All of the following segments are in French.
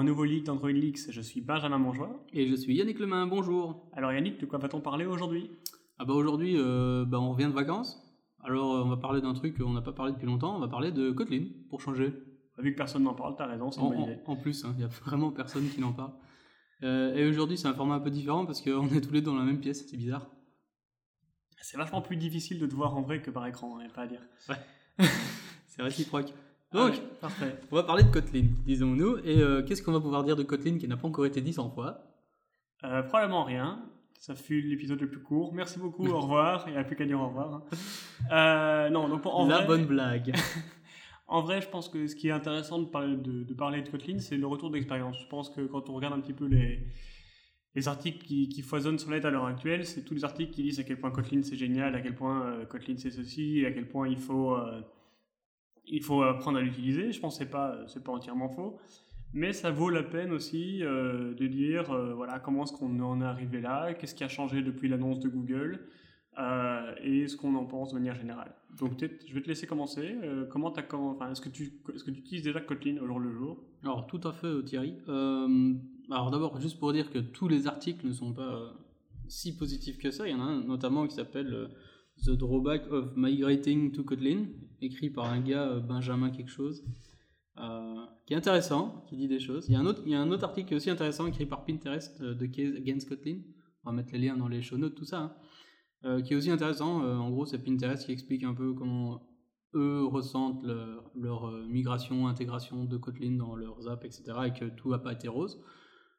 un nouveau leak d'Android Leaks. Je suis Benjamin Monjoie. Et je suis Yannick Lemain, bonjour. Alors Yannick, de quoi va-t-on parler aujourd'hui? Ah bah aujourd'hui, euh, bah on revient de vacances. Alors euh, on va parler d'un truc qu'on n'a pas parlé depuis longtemps, on va parler de Kotlin, pour changer. Vu que personne n'en parle, t'as raison, c'est une En, bonne en- idée. en plus, hein, il y a vraiment personne qui n'en parle. Euh, et aujourd'hui, c'est un format un peu différent parce qu'on est tous les deux dans la même pièce, c'est bizarre. C'est vachement plus difficile de te voir en vrai que par écran, a pas à dire. C'est réciproque. Ah Donc, ouais, parfait. on va parler de Kotlin, disons-nous. Et euh, qu'est-ce qu'on va pouvoir dire de Kotlin qui n'a pas encore été dit 100 fois? Euh, probablement rien. Ça fut l'épisode le plus court. Merci beaucoup, au revoir. Il n'y a plus qu'à dire au revoir. hein. Euh, non, donc en La vrai, bonne blague. En vrai, je pense que ce qui est intéressant de parler de, de parler de Kotlin, c'est le retour d'expérience. Je pense que quand on regarde un petit peu les, les articles qui, qui foisonnent sur net à l'heure actuelle, c'est tous les articles qui disent à quel point Kotlin c'est génial, à quel point Kotlin c'est ceci, à quel point il faut, il faut apprendre à l'utiliser. Je pense que pas, c'est pas entièrement faux. Mais ça vaut la peine aussi euh, de dire euh, voilà, comment est-ce qu'on en est arrivé là, qu'est-ce qui a changé depuis l'annonce de Google, euh, et ce qu'on en pense de manière générale. Donc je vais te laisser commencer. Comment est-ce que tu, est-ce que tu utilises déjà Kotlin au jour le jour? Alors, tout à fait, Thierry. Alors, d'abord, juste pour dire que tous les articles ne sont pas si positifs que ça. Il y en a un notamment qui s'appelle The Drawback of Migrating to Kotlin, écrit par un gars, euh, Benjamin quelque chose, euh, qui est intéressant, qui dit des choses. Il y, a un autre, il y a un autre article qui est aussi intéressant, écrit par Pinterest, euh, de Case Against Kotlin. On va mettre les liens dans les show notes, tout ça. hein. Qui est aussi intéressant. En gros, c'est Pinterest qui explique un peu comment eux ressentent leur, migration, intégration de Kotlin dans leurs apps, etc. et que tout n'a pas été rose.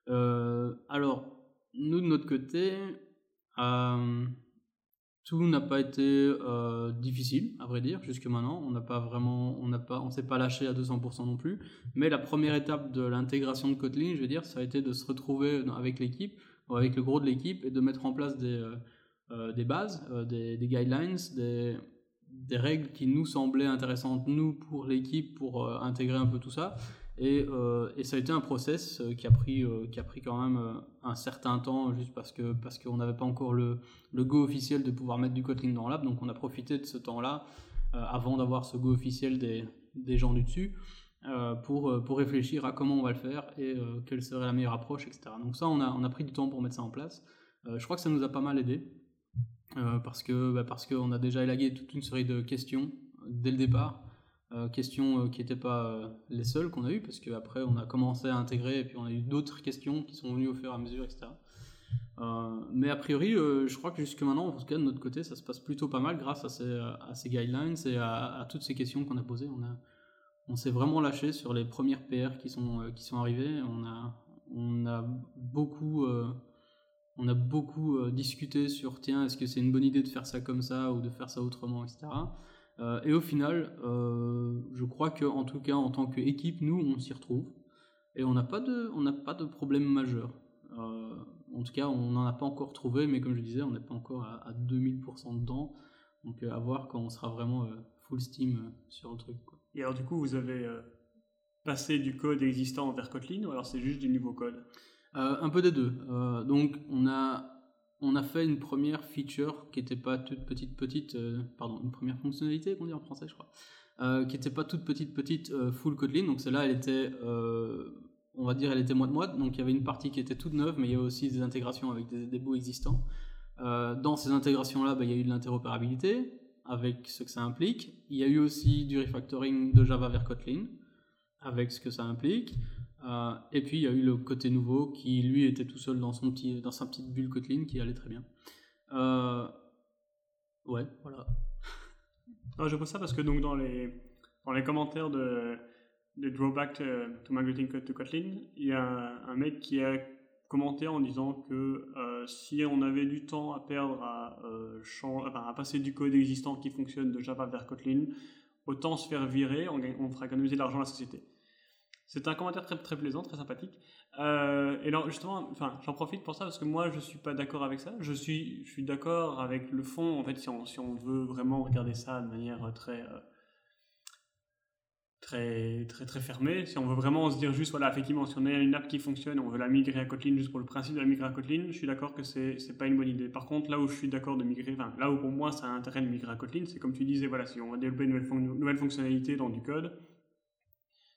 Alors, nous de notre côté, tout n'a pas été euh, difficile, à vrai dire, jusque maintenant. On n'a pas vraiment, on n'a pas, on s'est pas lâché à 200% non plus. Mais la première étape de l'intégration de Kotlin, je veux dire, ça a été de se retrouver avec l'équipe, avec le gros de l'équipe, et de mettre en place des, euh, euh, bases, des, guidelines, des, règles qui nous semblaient intéressantes, nous, pour l'équipe, pour intégrer un peu tout ça. Et, euh, et ça a été un process euh, qui, a pris, euh, qui a pris quand même un certain temps, juste parce que parce qu'on n'avait pas encore le, le go officiel de pouvoir mettre du Kotlin dans l'app. Donc on a profité de ce temps-là, avant d'avoir ce go officiel des, des gens du dessus, pour, pour réfléchir à comment on va le faire et quelle serait la meilleure approche, etc. Donc ça, on a, on a pris du temps pour mettre ça en place. Je crois que ça nous a pas mal aidé. Parce que bah, parce qu'on a déjà élagué toute une série de questions dès le départ, euh, questions euh, qui n'étaient pas euh, les seules qu'on a eues, parce qu'après on a commencé à intégrer et puis on a eu d'autres questions qui sont venues au fur et à mesure, etc. Mais a priori, je crois que jusque maintenant, en tout cas de notre côté, ça se passe plutôt pas mal grâce à ces, à ces guidelines et à, à toutes ces questions qu'on a posées. On, a, on s'est vraiment lâché sur les premières PR qui sont, qui sont arrivées. On a, on a beaucoup on a beaucoup discuté sur tiens, est-ce que c'est une bonne idée de faire ça comme ça ou de faire ça autrement, etc. Euh, et au final, euh, je crois que en tout cas en tant qu'équipe, nous, on s'y retrouve et on n'a pas de, on n'a pas de problème majeur. Euh, en tout cas, on n'en a pas encore trouvé, mais comme je disais, on n'est pas encore à, à 2000% dedans. Donc à voir quand on sera vraiment full steam sur le truc. Quoi. Et alors du coup, vous avez passé du code existant vers Kotlin ou alors c'est juste du nouveau code? Un peu des deux. Donc, on a, on a fait une première feature qui n'était pas toute petite, petite, euh, pardon, une première fonctionnalité, qu'on dit en français, je crois, euh, qui n'était pas toute petite, petite, euh, full Kotlin. Donc, celle-là, elle était, on va dire, elle était moite-moite. Donc, il y avait une partie qui était toute neuve, mais il y avait aussi des intégrations avec des, des existants. Dans ces intégrations-là, bah, il y a eu de l'interopérabilité, avec ce que ça implique. Il y a eu aussi du refactoring de Java vers Kotlin, avec ce que ça implique. Euh, et puis il y a eu le côté nouveau qui lui était tout seul dans, son petit, dans sa petite bulle Kotlin qui allait très bien. Euh, ouais, voilà. Je pose ça parce que donc dans les, dans les commentaires de, de Drawback to, to Migrating Code to Kotlin, il y a un, mec qui a commenté en disant que euh, si on avait du temps à perdre à, enfin, à passer du code existant qui fonctionne de Java vers Kotlin, autant se faire virer, on, on fera économiser de l'argent à la société. C'est un commentaire très, très plaisant, très sympathique. Euh, et alors justement, enfin, j'en profite pour ça parce que moi je suis pas d'accord avec ça. Je suis, je suis d'accord avec le fond. En fait, si on, si on veut vraiment regarder ça de manière très, euh, très, très, très fermée, si on veut vraiment se dire juste, voilà, effectivement, si on a une app qui fonctionne, on veut la migrer à Kotlin juste pour le principe de la migrer à Kotlin, je suis d'accord que c'est, c'est pas une bonne idée. Par contre, là où je suis d'accord de migrer, enfin, là où pour moi ça a intérêt de migrer à Kotlin, c'est comme tu disais, voilà, si on va développer une nouvelle, fon- nouvelle fonctionnalité dans du code,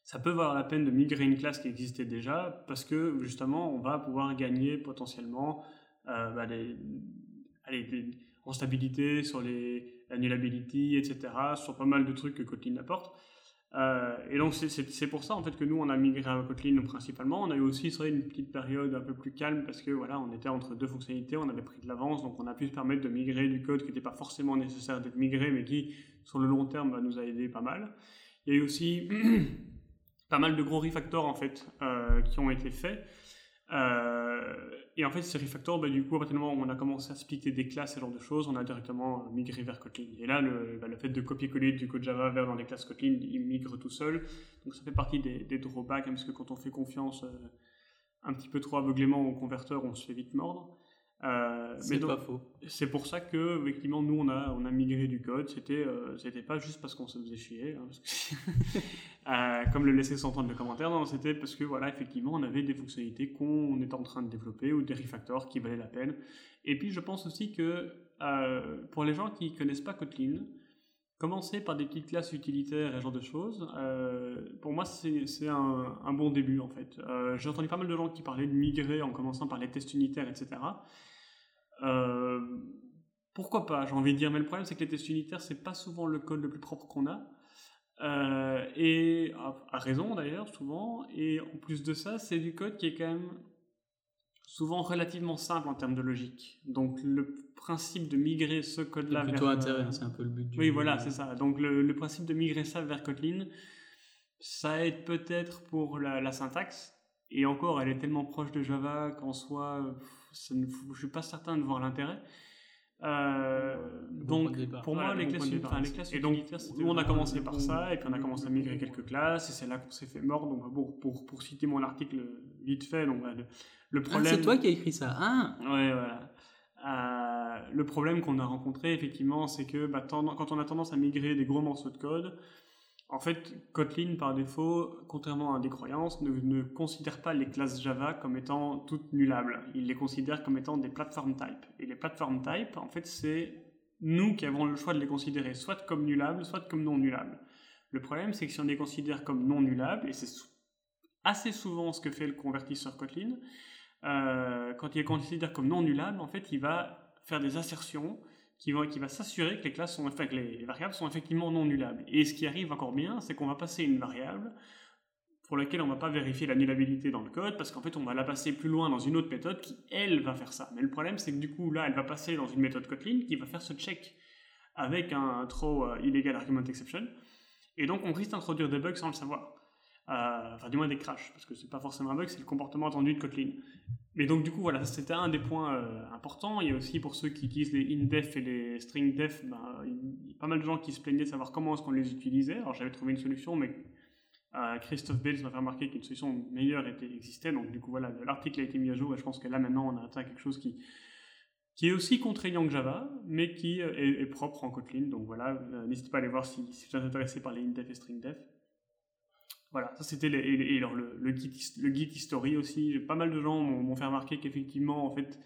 ça peut valoir la peine de migrer une classe qui existait déjà parce que justement on va pouvoir gagner potentiellement euh, bah, en stabilité, sur les annullability, etc., sur pas mal de trucs que Kotlin apporte. Euh, et donc c'est pour ça en fait que nous on a migré à Kotlin principalement. On a eu aussi une petite période un peu plus calme parce que voilà on était entre deux fonctionnalités, on avait pris de l'avance, donc on a pu se permettre de migrer du code qui n'était pas forcément nécessaire d'être migré, mais qui sur le long terme nous a aidé pas mal. Il y a eu aussi pas mal de gros refactors en fait euh, qui ont été faits. Euh, et en fait, ces refactors, bah, du coup, à partir du moment où on a commencé à splitter des classes, ce genre de choses, on a directement migré vers Kotlin. Et là, le, bah, le fait de copier-coller du code Java vers dans les classes Kotlin, il migre tout seul. Donc ça fait partie des, drawbacks, hein, parce que quand on fait confiance euh, un petit peu trop aveuglément au converteur, on se fait vite mordre. Euh, c'est pas faux. C'est pour ça que effectivement nous on a on a migré du code. C'était euh, c'était pas juste parce qu'on se faisait chier, hein, euh, comme le laissait s'entendre le commentaire. Non, c'était parce que voilà effectivement on avait des fonctionnalités qu'on était en train de développer ou des refactors qui valaient la peine. Et puis je pense aussi que pour les gens qui connaissent pas Kotlin, commencer par des petites classes utilitaires et ce genre de choses, pour moi c'est un, bon début en fait. J'ai entendu pas mal de gens qui parlaient de migrer en commençant par les tests unitaires, etc. Euh, pourquoi pas, j'ai envie de dire, mais le problème c'est que les tests unitaires, c'est pas souvent le code le plus propre qu'on a. Euh, et à, raison d'ailleurs, souvent. Et en plus de ça, c'est du code qui est quand même souvent relativement simple en termes de logique. Donc le principe de migrer ce code-là vers... plutôt intérêt, hein, c'est un peu le but du... Oui, voilà, c'est ça. Donc le, principe de migrer ça vers Kotlin, ça aide peut-être pour la, la, syntaxe. Et encore, elle est tellement proche de Java qu'en soi je ne suis pas certain de voir l'intérêt. Euh, donc, pour moi, les classes, les classes et donc, nous, on a commencé par ça, et puis on a commencé à migrer quelques classes, et c'est là qu'on s'est fait mort. Donc, pour, pour, pour, citer mon article vite fait, donc, le, le ah, problème. c'est toi qui as écrit ça, hein Ouais, voilà. Euh, le problème qu'on a rencontré, effectivement, c'est que bah, quand on a tendance à migrer des gros morceaux de code, en fait, Kotlin, par défaut, contrairement à des croyances, ne, considère pas les classes Java comme étant toutes nullables. Il les considère comme étant des platform types. Et les platform types, en fait, c'est nous qui avons le choix de les considérer soit comme nullables, soit comme non nullables. Le problème, c'est que si on les considère comme non nullables, et c'est assez souvent ce que fait le convertisseur Kotlin, euh, quand il les considère comme non nullables, en fait, il va faire des assertions qui va, s'assurer que les classes sont, que les variables sont effectivement non nullables. Et ce qui arrive encore bien, c'est qu'on va passer une variable pour laquelle on ne va pas vérifier la nullabilité dans le code, parce qu'en fait, on va la passer plus loin dans une autre méthode qui, elle, va faire ça. Mais le problème, c'est que du coup, là, elle va passer dans une méthode Kotlin qui va faire ce check avec un throw uh, illegal argument exception. Et donc, on risque d'introduire des bugs sans le savoir. Euh, enfin, du moins des crashs, parce que c'est pas forcément un bug, c'est le comportement attendu de Kotlin. Mais donc, du coup, voilà, c'était un des points euh, importants. Il y a aussi pour ceux qui utilisent les indef et les stringdef, ben, il y a pas mal de gens qui se plaignaient de savoir comment est-ce qu'on les utilisait. Alors, j'avais trouvé une solution, mais euh, Christophe Bales m'a fait remarquer qu'une solution meilleure était, existait. Donc, du coup, voilà, l'article a été mis à jour et je pense que là, maintenant, on a atteint quelque chose qui, qui est aussi contraignant que Java, mais qui est, propre en Kotlin. Donc, voilà, n'hésitez pas à aller voir si, si vous êtes intéressé par les indef et stringdef. Voilà, ça c'était le, et, alors le, le, Git, le Git history aussi. Pas mal de gens m'ont fait remarquer qu'effectivement, en fait,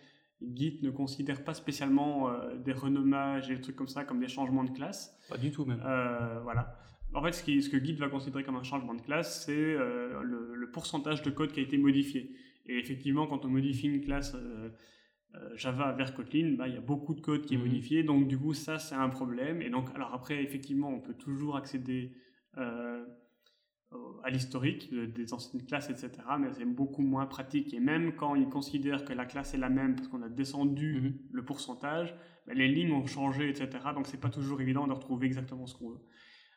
Git ne considère pas spécialement euh, des renommages et des trucs comme ça comme des changements de classe. Pas du tout même. Euh, voilà. En fait, ce, qui, ce, que Git va considérer comme un changement de classe, c'est euh, le, pourcentage de code qui a été modifié. Et effectivement, quand on modifie une classe Java vers Kotlin, bah, il y a beaucoup de code qui est mhm. modifié. Donc du coup, ça c'est un problème. Et donc, alors après, effectivement, on peut toujours accéder à l'historique des anciennes classes, etc. Mais c'est beaucoup moins pratique. Et même quand ils considèrent que la classe est la même, parce qu'on a descendu mhm. le pourcentage, ben, les lignes ont changé, etc. Donc c'est pas toujours évident de retrouver exactement ce qu'on veut.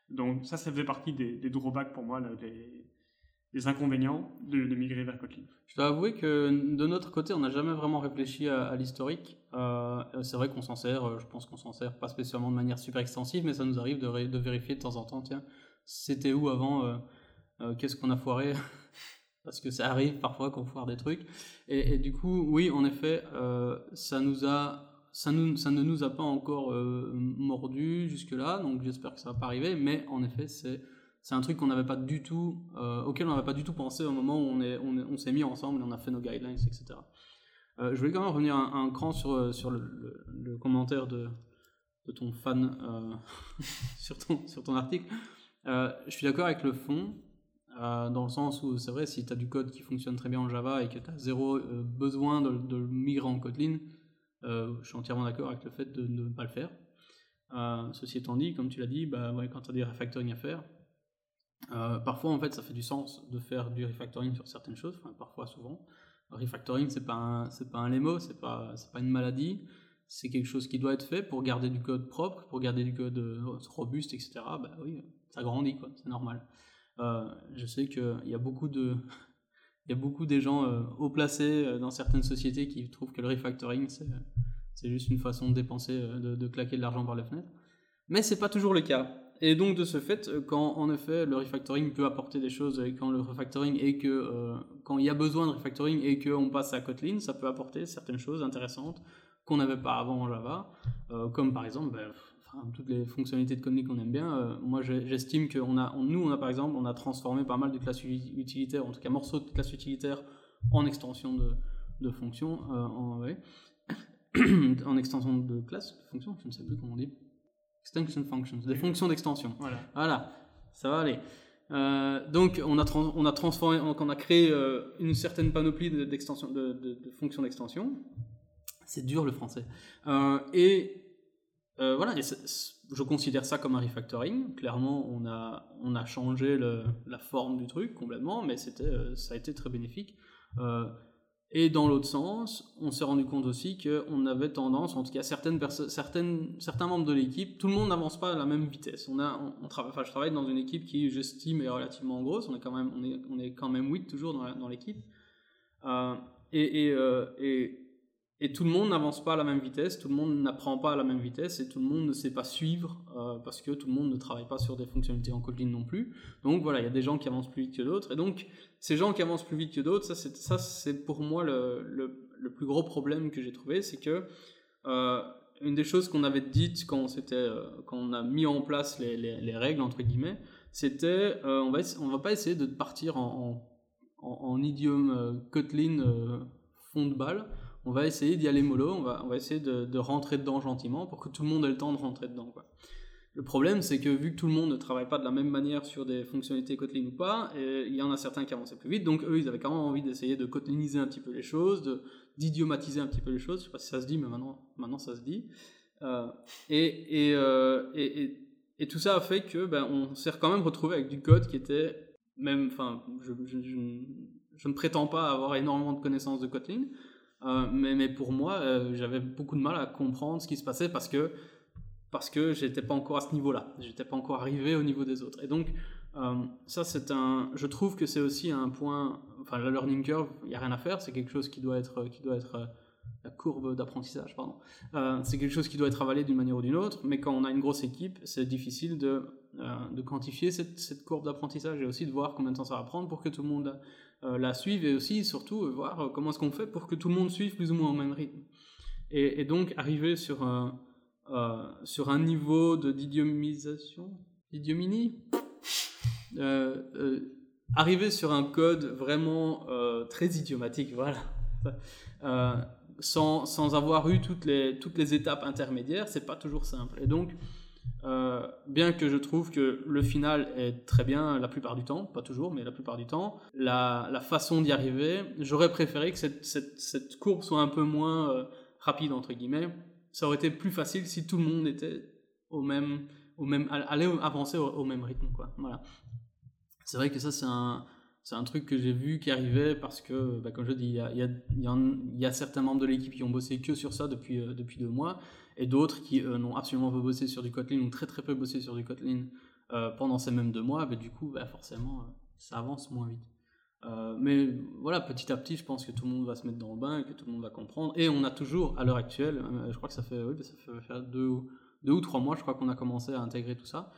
Donc ça, ça faisait partie des, drawbacks pour moi, des, inconvénients de, migrer vers Kotlin. Je dois avouer que de notre côté, on n'a jamais vraiment réfléchi à, l'historique. Euh, c'est vrai qu'on s'en sert, euh, je pense qu'on s'en sert pas spécialement de manière super extensive, mais ça nous arrive de, de vérifier de temps en temps, tiens, c'était où avant euh, euh, qu'est-ce qu'on a foiré parce que ça arrive parfois qu'on foire des trucs. Et, du coup, oui, en effet, euh, ça nous a, ça, nous, ça ne nous a pas encore euh, mordu jusque-là, donc j'espère que ça va pas arriver. Mais en effet, c'est c'est un truc qu'on n'avait pas du tout, auquel on n'avait pas du tout pensé au moment où on est, on, s'est mis ensemble et on a fait nos guidelines, etc. je voulais quand même revenir un, cran sur, sur le, commentaire de, de ton fan sur, ton, sur ton article. je suis d'accord avec le fond. Dans le sens où c'est vrai, si tu as du code qui fonctionne très bien en Java et que tu as zéro besoin de, le migrer en Kotlin, je suis entièrement d'accord avec le fait de, ne pas le faire. ceci étant dit, comme tu l'as dit, bah, quand tu as des refactoring à faire, parfois en fait ça fait du sens de faire du refactoring sur certaines choses, parfois souvent. refactoring c'est pas c'est pas un lémo, c'est pas c'est pas une maladie, c'est quelque chose qui doit être fait pour garder du code propre, pour garder du code euh, robuste, etc. Bah oui, ça grandit, quoi, c'est normal. Euh, je sais qu'il y a beaucoup de. Il y a beaucoup des gens euh, haut placés dans certaines sociétés qui trouvent que le refactoring, c'est juste une façon de dépenser, de, claquer de l'argent par les fenêtres. Mais c'est pas toujours le cas. Et donc de ce fait, quand en effet le refactoring peut apporter des choses, et quand le refactoring et que quand il y a besoin de refactoring et qu'on passe à Kotlin, ça peut apporter certaines choses intéressantes qu'on n'avait pas avant en Java, euh, comme par exemple ben, toutes les fonctionnalités de Kotlin qu'on aime bien. Euh, moi, j'estime que a, nous, on a par exemple, on a transformé pas mal de classes utilitaires, en tout cas morceaux de classes utilitaires, en extension de, de fonctions, euh, en, en extension de classes, de fonctions, je ne sais plus comment on dit. Extension functions, des fonctions d'extension. Voilà. voilà, ça va aller. donc on a, on a transformé, on a créé une certaine panoplie de, de, de, fonctions d'extension c'est dur le français. Euh, et euh, voilà, je considère ça comme un refactoring. Clairement, on a, on a changé la forme du truc complètement, mais euh, ça a été très bénéfique. et dans l'autre sens, on s'est rendu compte aussi qu'on avait tendance, en tout cas certaines certaines, certains membres de l'équipe, tout le monde n'avance pas à la même vitesse. On a, on, travaille, je travaille dans une équipe qui, j'estime, est relativement grosse. On est quand même, on est, on est quand même 8 toujours dans, l'équipe. Et tout le monde n'avance pas à la même vitesse, tout le monde n'apprend pas à la même vitesse et tout le monde ne sait pas suivre euh, parce que tout le monde ne travaille pas sur des fonctionnalités en Kotlin non plus. Donc voilà, il y a des gens qui avancent plus vite que d'autres. Et donc ces gens qui avancent plus vite que d'autres, ça c'est, pour moi le, le, plus gros problème que j'ai trouvé, c'est que euh, une des choses qu'on avait dites quand, c'était, euh, quand on a mis en place les, les, règles, entre guillemets, c'était on va, on va pas essayer de partir en, en idiome Kotlin fond de balle on va essayer d'y aller mollo, on va, on va essayer de, rentrer dedans gentiment pour que tout le monde ait le temps de rentrer dedans. Quoi. Le problème, c'est que vu que tout le monde ne travaille pas de la même manière sur des fonctionnalités Kotlin ou pas, il y en a certains qui avançaient plus vite, donc eux, ils avaient quand même envie d'essayer de Kotliniser un petit peu les choses, d'idiomatiser un petit peu les choses. Je sais pas si ça se dit, mais maintenant, maintenant ça se dit. Euh, euh, et, et, et, tout ça a fait que ben, on s'est quand même retrouvé avec du code qui était même, enfin, je, je, ne prétends pas avoir énormément de connaissances de Kotlin, euh, mais, pour moi, euh, j'avais beaucoup de mal à comprendre ce qui se passait parce que parce que j'étais pas encore à ce niveau-là, j'étais pas encore arrivé au niveau des autres. Et donc euh, ça, c'est un, je trouve que c'est aussi un point, enfin la learning curve, il y a rien à faire, c'est quelque chose qui doit être, qui doit être la courbe d'apprentissage, pardon. c'est quelque chose qui doit être avalé d'une manière ou d'une autre, mais quand on a une grosse équipe, c'est difficile de, de quantifier cette, cette courbe d'apprentissage et aussi de voir combien de temps ça va prendre pour que tout le monde euh, la suivre et aussi, surtout, euh, voir euh, comment est-ce qu'on fait pour que tout le monde suive plus ou moins au même rythme. Et, donc, arriver sur sur un niveau de d'idiomisation, d'idiomini, arriver sur un code vraiment très idiomatique, voilà. Sans, avoir eu toutes les, étapes intermédiaires, c'est pas toujours simple. Et donc, euh, bien que je trouve que le final est très bien la plupart du temps, pas toujours, mais la plupart du temps, la, façon d'y arriver, j'aurais préféré que cette, cette, courbe soit un peu moins euh, rapide, entre guillemets. Ça aurait été plus facile si tout le monde était au même, au même, allait avancer au, même rythme, quoi. Voilà. C'est vrai que ça, c'est un, c'est un truc que j'ai vu qui arrivait parce que, bah, comme je dis, il y a, certains membres de l'équipe qui ont bossé que sur ça depuis, euh, depuis deux mois et d'autres qui n'ont absolument pas bossé sur du Kotlin ou très très peu bossé sur du Kotlin euh, pendant ces mêmes deux mois, bah, du coup, bah, forcément, euh, ça avance moins vite. Mais voilà, petit à petit, je pense que tout le monde va se mettre dans le bain que tout le monde va comprendre. Et on a toujours, à l'heure actuelle, je crois que ça fait, oui, ça fait deux, deux, ou trois mois, je crois qu'on a commencé à intégrer tout ça.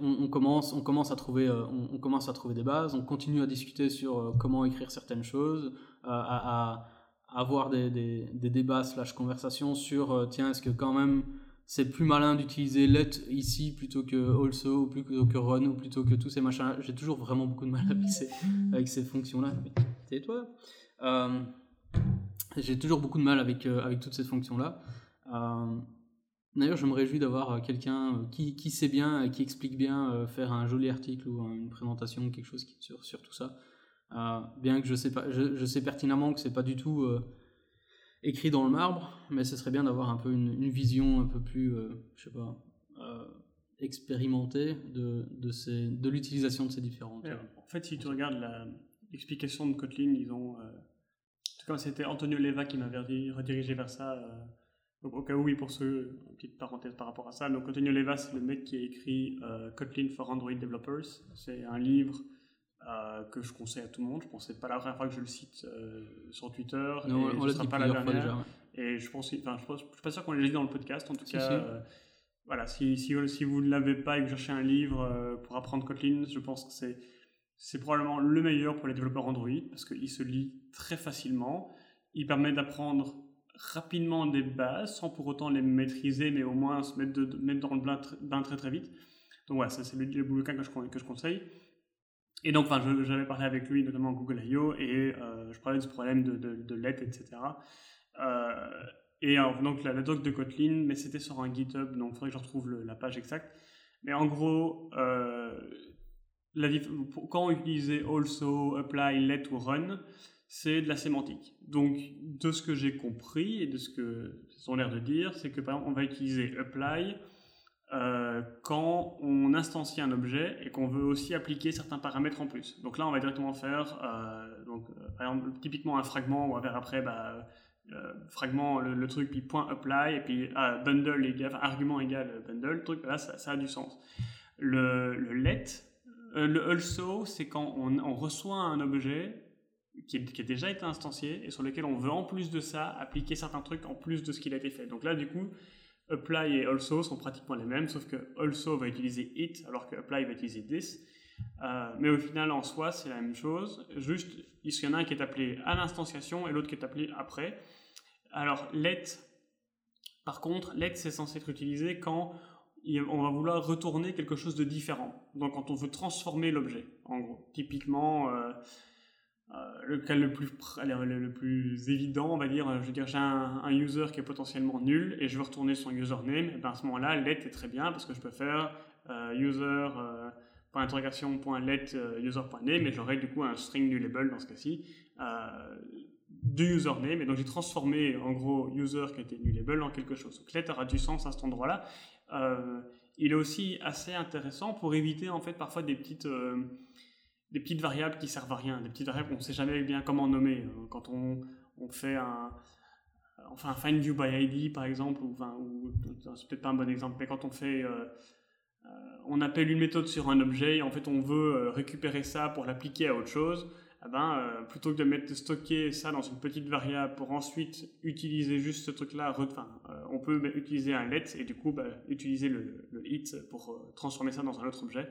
On, commence, on commence à trouver, on, commence à trouver des bases. On continue à discuter sur comment écrire certaines choses, à avoir des, débats slash conversations sur euh, tiens est-ce que quand même c'est plus malin d'utiliser let ici plutôt que also ou plutôt que run ou plutôt que tous ces machins j'ai toujours vraiment beaucoup de mal avec ces, avec ces fonctions là c'est toi euh, j'ai toujours beaucoup de mal avec, euh, avec toutes ces fonctions là D'ailleurs, je me réjouis d'avoir quelqu'un qui, qui, sait bien, qui explique bien, faire un joli article ou une présentation, quelque chose sur, sur tout ça. bien que je sais, pas, je, je sais pertinemment que c'est pas du tout écrit dans le marbre, mais ce serait bien d'avoir un peu une, vision un peu plus, je sais pas, expérimentée de, de, ces, de l'utilisation de ces différentes. en fait, si tu regardes l'explication de Kotlin, ils ont comme c'était Antonio Leva qui m'avait redirigé vers ça. Euh, donc, au cas où, oui, pour ceux, une petite parenthèse par rapport à ça. Donc, Antonio Leva, c'est le mec qui a écrit euh, Kotlin for Android Developers. C'est un livre euh, que je conseille à tout le monde. Je pense que c'est pas la première fois que je le cite sur Twitter. Non, on l'a dit pas la dernière. Déjà, Et je pense, enfin, je, suis pas sûr qu'on l'ait dit dans le podcast. En tout cas, voilà, si, si, si, vous ne l'avez pas et que vous cherchez un livre pour apprendre Kotlin, je pense que c'est c'est probablement le meilleur pour les développeurs Android parce qu'il se lit très facilement. Il permet d'apprendre rapidement des bases sans pour autant les maîtriser, mais au moins se mettre, dans le bain, très très vite. Donc voilà, ça c'est le, le bouquin que je, que je conseille. Et donc, j'avais parlé avec lui, notamment Google I.O., et euh, je parlais ce problème de, let, etc. Euh, et donc, la, doc de Kotlin, mais c'était sur un GitHub, donc il faudrait que je retrouve la page exacte. Mais en gros, euh, quand on utilisait also, apply, let ou run, c'est de la sémantique. Donc, de ce que j'ai compris et de ce que ont l'air de dire, c'est que par exemple, on va utiliser apply euh, quand on instancie un objet et qu'on veut aussi appliquer certains paramètres en plus. Donc là, on va directement faire, euh, donc, euh, par exemple, typiquement un fragment, on va faire après bah, fragment, le, truc, puis point apply, et puis bundle égal, enfin, argument égal bundle, truc, là, ça, a du sens. Le, le let, le also, c'est quand on, reçoit un objet qui, qui, a déjà été instancié et sur lequel on veut en plus de ça appliquer certains trucs en plus de ce qu'il a été fait. Donc là, du coup, apply et also sont pratiquement les mêmes, sauf que also va utiliser it alors que apply va utiliser this. Euh, mais au final, en soi, c'est la même chose. Juste, il y en a un qui est appelé à l'instanciation et l'autre qui est appelé après. Alors, let, par contre, let, c'est censé être utilisé quand on va vouloir retourner quelque chose de différent. Donc quand on veut transformer l'objet, en gros. Typiquement, euh, le cas le plus, le, plus évident, on va dire, je dire, j'ai un, user qui est potentiellement nul et je veux retourner son username, et ben à ce moment-là, let est très bien parce que je peux faire euh, user .let user.name et j'aurai du coup un string du label dans ce cas-ci de username et donc j'ai transformé en gros user qui était nullable en quelque chose. Donc let aura du sens à cet endroit-là euh, il est aussi assez intéressant pour éviter en fait parfois des petites, euh, des petites variables qui servent à rien, des petites variables qu'on ne sait jamais bien comment nommer. Euh, quand on, on fait un, enfin un find view by ID par exemple, ou, enfin, ou c'est peut-être pas un bon exemple, mais quand on fait on appelle une méthode sur un objet et en fait on veut récupérer ça pour l'appliquer à autre chose, eh ben, euh, plutôt que de mettre stocker ça dans une petite variable pour ensuite utiliser juste ce truc-là, enfin, euh, on peut utiliser un let et du coup bah, utiliser le, le, hit pour euh, transformer ça dans un autre objet.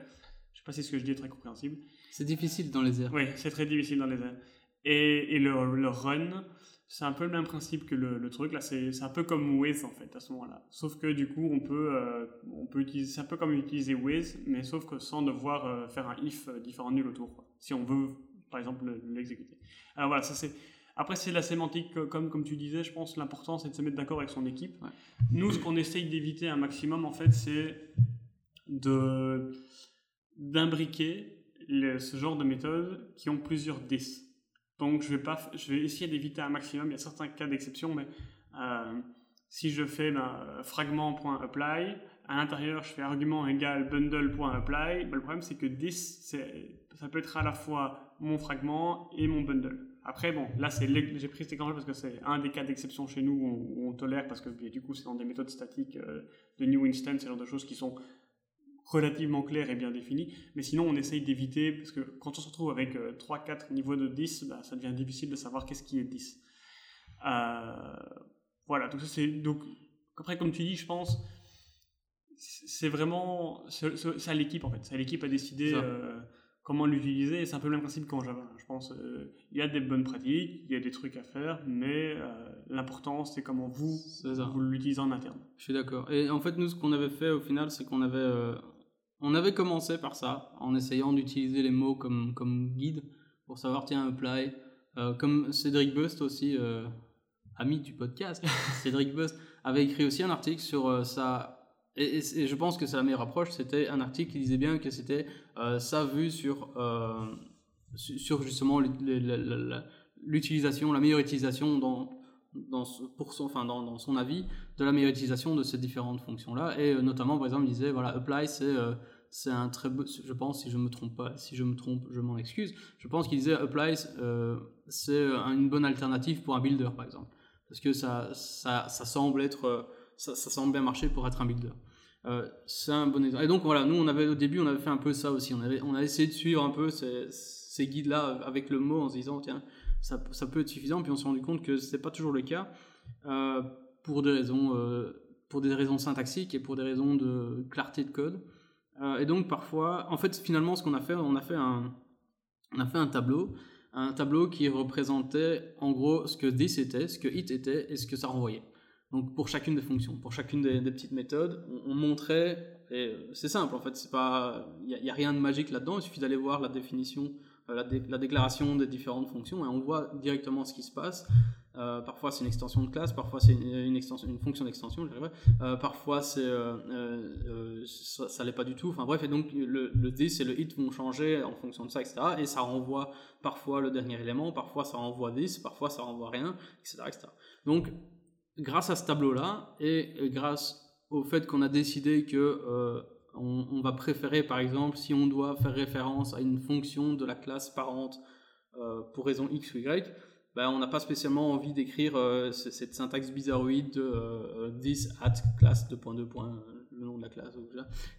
Je sais pas si ce que je dis est très compréhensible. C'est difficile dans les airs. Oui, c'est très difficile dans les airs. Et, et le, le, run, c'est un peu le même principe que le, le truc. Là, c'est un peu comme with en fait à ce moment-là. Sauf que du coup, on peut, on peut utiliser, c'est un peu comme utiliser with, mais sauf que sans devoir faire un if différent nul autour. Si on veut par exemple, l'exécuter. Alors voilà, ça c'est. Après, c'est la sémantique, comme, comme tu disais, je pense l'important c'est de se mettre d'accord avec son équipe. Nous, ce qu'on essaye d'éviter un maximum, en fait, c'est de d'imbriquer ce genre de méthodes qui ont plusieurs 10. Donc, je vais, pas, je vais essayer d'éviter un maximum. Il y a certains cas d'exception, mais euh, si je fais ben, fragment.apply, à l'intérieur, je fais argument égal bundle.apply, ben, le problème, c'est que 10, ça peut être à la fois mon fragment et mon bundle. Après, bon, là, j'ai pris cet exemple parce que c'est un des cas d'exception chez nous où on, tolère parce que du coup, c'est dans des méthodes statiques euh, de new instance, ce genre de choses qui sont relativement claires et bien définies. Mais sinon, on essaye d'éviter parce que quand on se retrouve avec 3-4 euh, niveaux de 10, bah, ça devient difficile de savoir qu'est-ce qui est 10. Euh, voilà, donc ça c'est. Donc, après, comme tu dis, je pense c'est vraiment c'est à l'équipe en fait c'est à l'équipe à décider comment l'utiliser. C'est un peu le même principe qu'en Java. Je pense euh, il y a des bonnes pratiques, il y a des trucs à faire, mais euh, l'important c'est comment vous, vous l'utilisez en interne. Je suis d'accord. Et en fait, nous, ce qu'on avait fait au final, c'est qu'on avait, euh, on avait commencé par ça, en essayant d'utiliser les mots comme, comme guide pour savoir, tiens, apply. comme Cédric Bust aussi, ami du podcast, Cédric Bust avait écrit aussi un article sur ça. Et, je pense que c'est la meilleure approche. C'était un article qui disait bien que c'était sa vue sur, sur justement l'utilisation, la meilleure utilisation dans, dans, son, avis de la meilleure utilisation de ces différentes fonctions-là. Et notamment, par exemple, il disait, voilà, apply, c'est c'est un très beau, je pense, si je me trompe pas, si je me trompe, je m'en excuse. Je pense qu'il disait euh, c'est une bonne alternative pour un builder, par exemple. Parce que ça, ça, semble être, ça, semble bien marcher pour être un builder. Euh, c'est un bon exemple. Et donc voilà, nous, on avait, au début, on avait fait un peu ça aussi. On avait, on a essayé de suivre un peu ces, ces guides-là avec le mot en se disant, tiens, ça, peut être suffisant. Puis on s'est rendu compte que c'est pas toujours le cas euh, pour des raisons, pour des raisons syntaxiques et pour des raisons de clarté de code. Euh, et donc parfois, en fait, finalement, ce qu'on a fait, on a fait un, on a fait un tableau, un tableau qui représentait en gros ce que this était, ce que it était et ce que ça renvoyait. Donc pour chacune des fonctions, pour chacune des, petites méthodes, on, montrait, et c'est simple en fait, il n'y a, rien de magique là-dedans, il suffit d'aller voir la définition, euh, la, la, déclaration des différentes fonctions et on voit directement ce qui se passe. Euh, parfois c'est une extension de classe, parfois c'est une, extension, une fonction d'extension, euh, parfois c'est ça, ça l'est pas du tout. Enfin bref, et donc le, le this et le it vont changer en fonction de ça, etc. Et ça renvoie parfois le dernier élément, parfois ça renvoie this, parfois ça renvoie rien, etc. etc. Donc grâce à ce tableau-là et grâce au fait qu'on a décidé que on, va préférer, par exemple, si on doit faire référence à une fonction de la classe parente pour raison x ou y, ben, on n'a pas spécialement envie d'écrire euh, cette syntaxe bizarroïde de euh, this at class 2.2. le nom de la classe.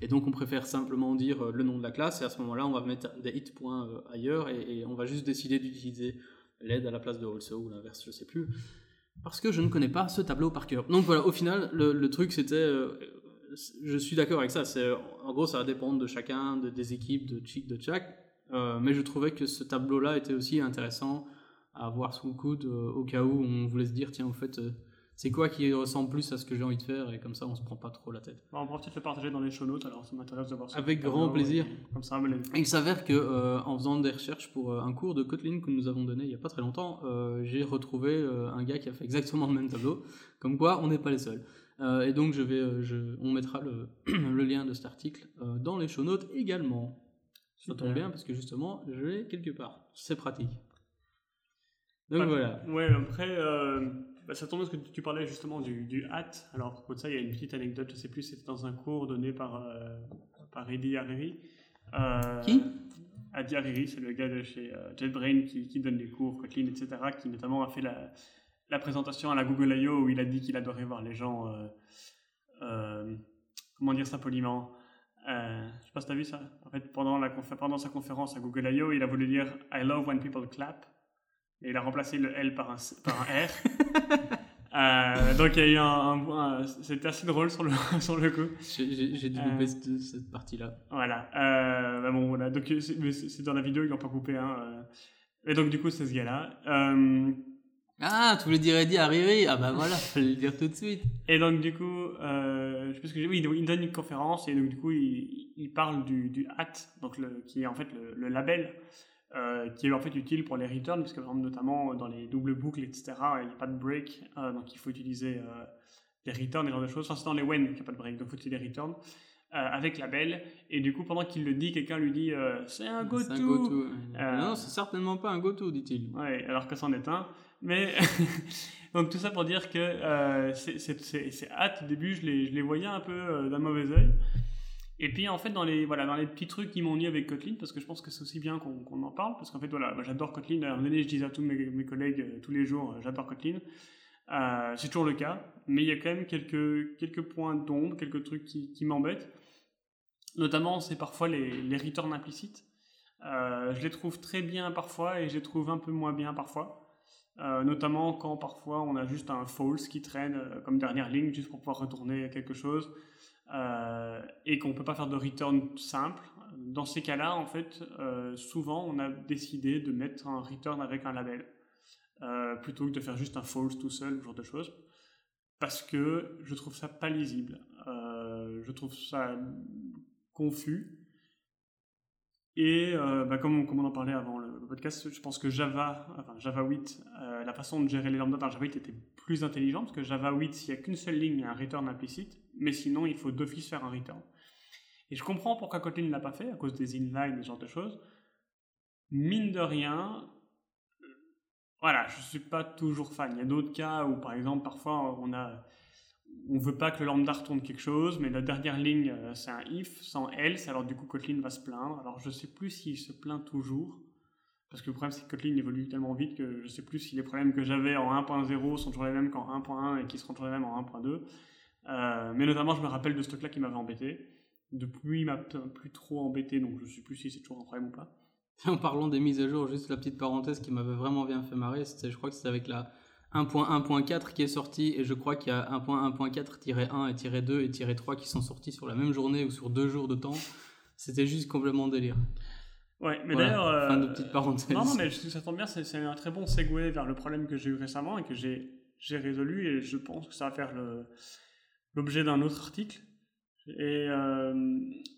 Et donc on préfère simplement dire euh, le nom de la classe et à ce moment-là on va mettre des hit points ailleurs et, on va juste décider d'utiliser l'aide à la place de also ou l'inverse, je sais plus. Parce que je ne connais pas ce tableau par cœur. Donc voilà, au final, le, truc c'était. Je suis d'accord avec ça. C'est, en gros, ça va dépendre de chacun, des équipes, de Chick, de Jack. mais je trouvais que ce tableau-là était aussi intéressant à avoir sous le coude euh, au cas où on voulait se dire tiens, au fait, euh, c'est quoi qui ressemble plus à ce que j'ai envie de faire et comme ça on se prend pas trop la tête. on pourra peut-être le partager dans les show notes alors ça m'intéresse de voir ça. Avec grand plaisir. comme ça, il s'avère que euh, en faisant des recherches pour un cours de Kotlin que nous avons donné il y a pas très longtemps, j'ai retrouvé un gars qui a fait exactement le même tableau. Comme quoi on n'est pas les seuls. Et donc je vais, je, on mettra le, le, lien de cet article dans les show notes également. Ça tombe bien parce que justement je l'ai quelque part. C'est pratique. Donc voilà. Ouais, après, euh, bah, ça tombe parce que tu parlais justement du, du hat. Alors, pour ça, il y a une petite anecdote, je sais plus, c'était dans un cours donné par, euh, par Eddie Hariri. Euh, qui? Eddie Hariri, c'est le gars de chez euh, JetBrain qui, qui, donne des cours Kotlin, etc., qui notamment a fait la, la présentation à la Google I.O. où il a dit qu'il adorait voir les gens. comment dire ça poliment euh, je sais pas si tu as vu ça. En fait, pendant, la pendant sa conférence à Google I.O., il a voulu dire I love when people clap. Et il a remplacé le L par un, par un R. euh, donc il y a eu un, c'était assez drôle sur le sur le coup. J'ai dû couper euh, cette partie-là. Voilà. Euh, bah bon voilà. Donc c'est dans la vidéo ils n'ont pas coupé. Hein, euh. Et donc du coup c'est ce gars-là. Euh, ah, tu voulais dire Eddie Hariri Ah bah voilà, fallait le dire tout de suite. Et donc du coup, euh, je pense que oui, il donne une conférence et donc du coup il, il parle du, du HAT, donc le, qui est en fait le, le label euh, qui est en fait utile pour les returns, parce que notamment dans les doubles boucles, etc., il n'y a pas de break, euh, donc il faut utiliser euh, les returns et ce genre de choses. Enfin, c'est dans les when qu'il n'y a pas de break, donc il faut utiliser les returns. avec label et du coup pendant qu'il le dit quelqu'un lui dit c'est un goto go non c'est certainement pas un goto dit-il ouais alors que c'en est un mais donc tout ça pour dire que c'est hâte au début je les, je les voyais un peu d'un mauvais oeil et puis en fait dans les voilà dans les petits trucs qui m'ont mis avec Kotlin parce que je pense que c'est aussi bien qu'on en parle parce qu'en fait voilà j'adore Kotlin. À un moment donné je disais à tous mes, collègues euh, tous les jours euh, j'adore Kotlin. Euh, c'est toujours le cas mais il y a quand même quelques quelques points d'ombre quelques trucs qui, qui m'embêtent. Notamment c'est parfois les, les returns implicites. Je les trouve très bien parfois et je les trouve un peu moins bien parfois notamment quand parfois on a juste un false qui traîne comme dernière ligne juste pour pouvoir retourner quelque chose euh, et qu'on ne peut pas faire de return simple, dans ces cas-là, en fait, euh, souvent on a décidé de mettre un return avec un label euh, plutôt que de faire juste un false tout seul, ce genre de choses, parce que je trouve ça pas lisible, je trouve ça confus. Et euh, bah, comme, on en parlait avant le, podcast, je pense que Java, enfin Java 8, euh, la façon de gérer les lambda dans Java 8 était plus intelligente, parce que Java 8, s'il n'y a qu'une seule ligne, il y a un return implicite, mais sinon il faut d'office faire un return. Et je comprends pourquoi Kotlin ne l'a pas fait, à cause des inlines ce genre de choses. Mine de rien, voilà, je ne suis pas toujours fan. Il y a d'autres cas où, par exemple, parfois on a on veut pas que le lambda retourne quelque chose, mais la dernière ligne, euh, c'est un if sans else, alors du coup Kotlin va se plaindre. Alors je sais plus s'il se plaint toujours, parce que le problème c'est que Kotlin évolue tellement vite que je sais plus si les problèmes que j'avais en 1.0 sont toujours les mêmes qu'en 1.1 et qui seront toujours les mêmes en 1.2. Euh, mais notamment, je me rappelle de ce truc-là qui m'avait embêté. Depuis, il m'a plus trop embêté, donc je sais plus si c'est toujours un problème ou pas. En parlant des mises à jour, juste la petite parenthèse qui m'avait vraiment bien fait marrer, c'était, je crois que c'était avec la 1.1.4 qui est sorti et je crois qu'il y a 1.1.4-1 et 2 et 3 qui sont sortis sur la même journée ou sur deux jours de temps. C'était juste complètement délire. Ouais, mais d'ailleurs. fin de petite parenthèse. Non, non, mais ça tombe bien, c'est un très bon segue vers le problème que j'ai eu récemment et que j'ai résolu et je pense que ça va faire l'objet d'un autre article. Et euh,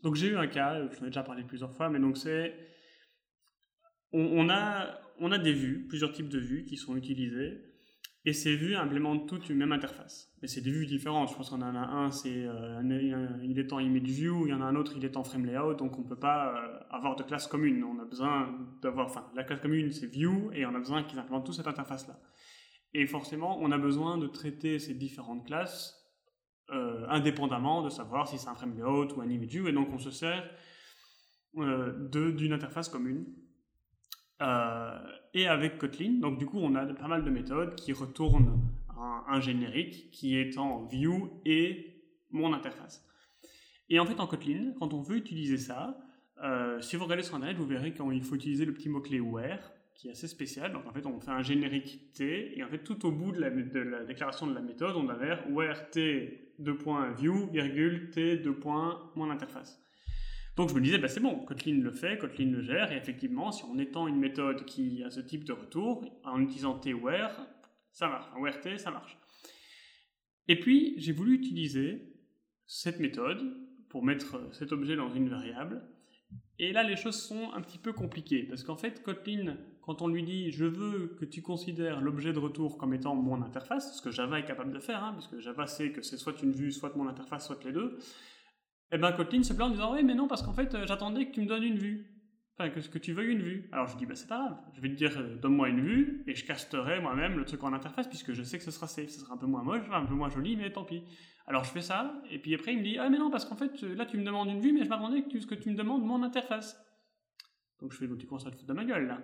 donc j'ai eu un cas, je en ai déjà parlé plusieurs fois, mais donc c'est. On, on, a, on a des vues, plusieurs types de vues qui sont utilisées. Et ces vues implémentent toutes une même interface. Mais c'est des vues différentes. Je pense qu'on en a un, c'est euh, il est en image view, il y en a un autre, il est en frame layout, donc on ne peut pas euh, avoir de classe commune. On a besoin d'avoir, enfin, la classe commune c'est view, et on a besoin qu'ils implémentent tous cette interface-là. Et forcément, on a besoin de traiter ces différentes classes euh, indépendamment, de savoir si c'est un frame layout ou un image view, et donc on se sert d'une interface commune. Euh, et avec Kotlin, donc du coup, on a pas mal de méthodes qui retournent un, générique qui est en view et mon interface. Et en fait, en Kotlin, quand on veut utiliser ça, euh, si vous regardez sur Internet, vous verrez qu'il faut utiliser le petit mot-clé where, qui est assez spécial. Donc en fait, on fait un générique t, et en fait, tout au bout de la, déclaration de la méthode, on a vers where t, 2.view, virgule, t, 2. mon interface. Donc je me disais, bah, c'est bon, Kotlin le fait, Kotlin le gère, et effectivement, si on étend une méthode qui a ce type de retour, en utilisant twhere, ça marche, en where ça marche. Et puis, j'ai voulu utiliser cette méthode pour mettre cet objet dans une variable, et là, les choses sont un petit peu compliquées, parce qu'en fait, Kotlin, quand on lui dit je veux que tu considères l'objet de retour comme étant mon interface, ce que Java est capable de faire, hein, parce que Java sait que c'est soit une vue, soit mon interface, soit les deux, et eh ben Kotlin se plaint en disant oui mais non parce qu'en fait euh, j'attendais que tu me donnes une vue. Enfin que, que tu veuilles une vue. Alors je dis bah c'est pas grave, je vais te dire euh, donne-moi une vue et je casterai moi-même le truc en interface puisque je sais que ce sera safe, ce sera un peu moins moche, un peu moins joli mais tant pis. Alors je fais ça et puis après il me dit ah mais non parce qu'en fait là tu me demandes une vue mais je m'attendais que, tu, que tu me demandes mon interface. Donc je fais tu commences à te foutre de ma gueule là.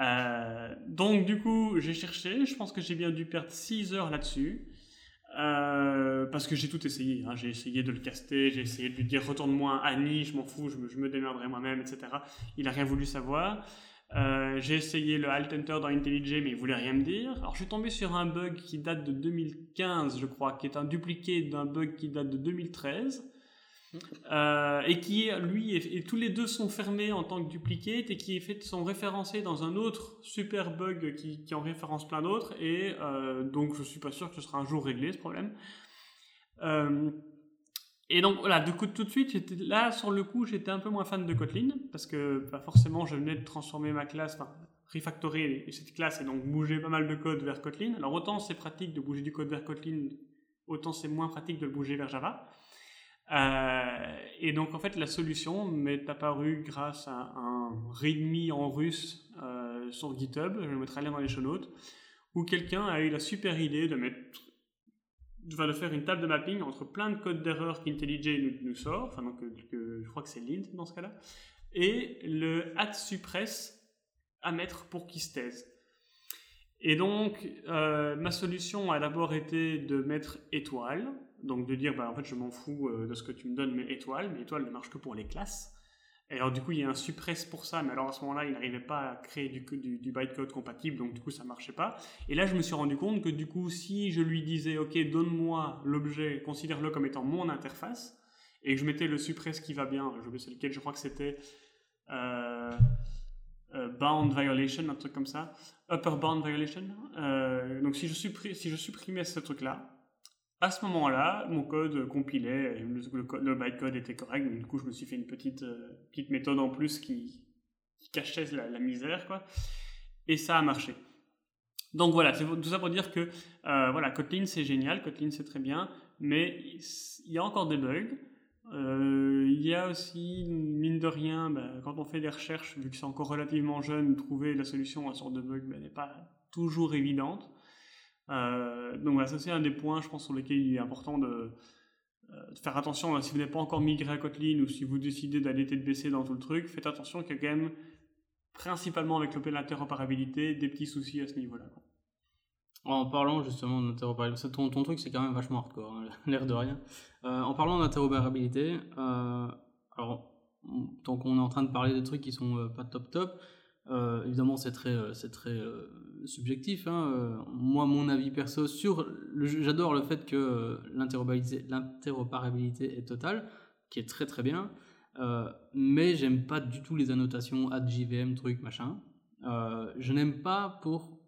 Euh, donc du coup j'ai cherché, je pense que j'ai bien dû perdre 6 heures là-dessus. Euh, parce que j'ai tout essayé. Hein. J'ai essayé de le caster, j'ai essayé de lui dire retourne-moi Annie, je m'en fous, je me, je me moi-même, etc. Il a rien voulu savoir. Euh, j'ai essayé le Alt Enter dans IntelliJ, mais il voulait rien me dire. Alors je suis tombé sur un bug qui date de 2015, je crois, qui est un dupliqué d'un bug qui date de 2013. Euh, et qui, lui, et, tous les deux sont fermés en tant que duplicate et qui fait, sont référencés dans un autre super bug qui, qui en référence plein d'autres. Et euh, donc, je suis pas sûr que ce sera un jour réglé ce problème. Euh, et donc voilà, du coup tout de suite, là sur le coup, j'étais un peu moins fan de Kotlin parce que bah, forcément, je venais de transformer ma classe, enfin refactorer cette classe et donc bouger pas mal de code vers Kotlin. Alors autant c'est pratique de bouger du code vers Kotlin, autant c'est moins pratique de le bouger vers Java. Euh, et donc en fait la solution m'est apparue grâce à un readme en russe euh, sur GitHub, je le mettrai lien dans les show notes, où quelqu'un a eu la super idée de mettre de faire une table de mapping entre plein de codes d'erreur qu'IntelliJ nous, sort, enfin donc je crois que c'est lint dans ce cas-là, et le at suppress à mettre pour qu'il se taise. Et donc euh, ma solution a d'abord été de mettre étoile, donc de dire, bah, en fait, je m'en fous euh, de ce que tu me donnes, mais étoile, mais étoile ne marche que pour les classes. Et alors, du coup, il y a un suppress pour ça, mais alors à ce moment-là, il n'arrivait pas à créer du, bytecode compatible, donc du coup, ça marchait pas. Et là, je me suis rendu compte que du coup, si je lui disais, OK, donne-moi l'objet, considère-le comme étant mon interface, et que je mettais le suppress qui va bien, je sais lequel, je crois que c'était euh, euh, bound violation, un truc comme ça, upper bound violation. donc, si je, si je supprimais ce truc-là, à ce moment-là, mon code compilait, le, bytecode était correct, donc du coup je me suis fait une petite, petite méthode en plus qui, cachait la, misère, quoi. Et ça a marché. Donc voilà, tout ça pour dire que voilà, Kotlin c'est génial, Kotlin c'est très bien, mais il y a encore des bugs. Euh, il y a aussi, mine de rien, bah, quand on fait des recherches, vu que c'est encore relativement jeune, trouver la solution à ce genre de bug bah, n'est pas toujours évidente. Euh, donc voilà, ça c'est un des points, je pense, sur lesquels il est important de, euh, de faire attention. Si vous n'êtes pas encore migré à Kotlin ou si vous décidez d'aller baissée dans tout le truc, faites attention qu'il y a quand même, principalement avec l'interopérabilité, des petits soucis à ce niveau-là. En parlant justement d'interopérabilité, ton, truc c'est quand même vachement hardcore, hein, l'air de rien. Euh, en parlant d'interopérabilité, alors tant qu'on est en train de parler des trucs qui sont pas top top, évidemment c'est très, c'est très subjectif. Hein, moi mon avis perso sur, j'adore le fait que l'interopérabilité, est totale, qui est très très bien, mais j'aime pas du tout les annotations add JVM truc machin. je n'aime pas pour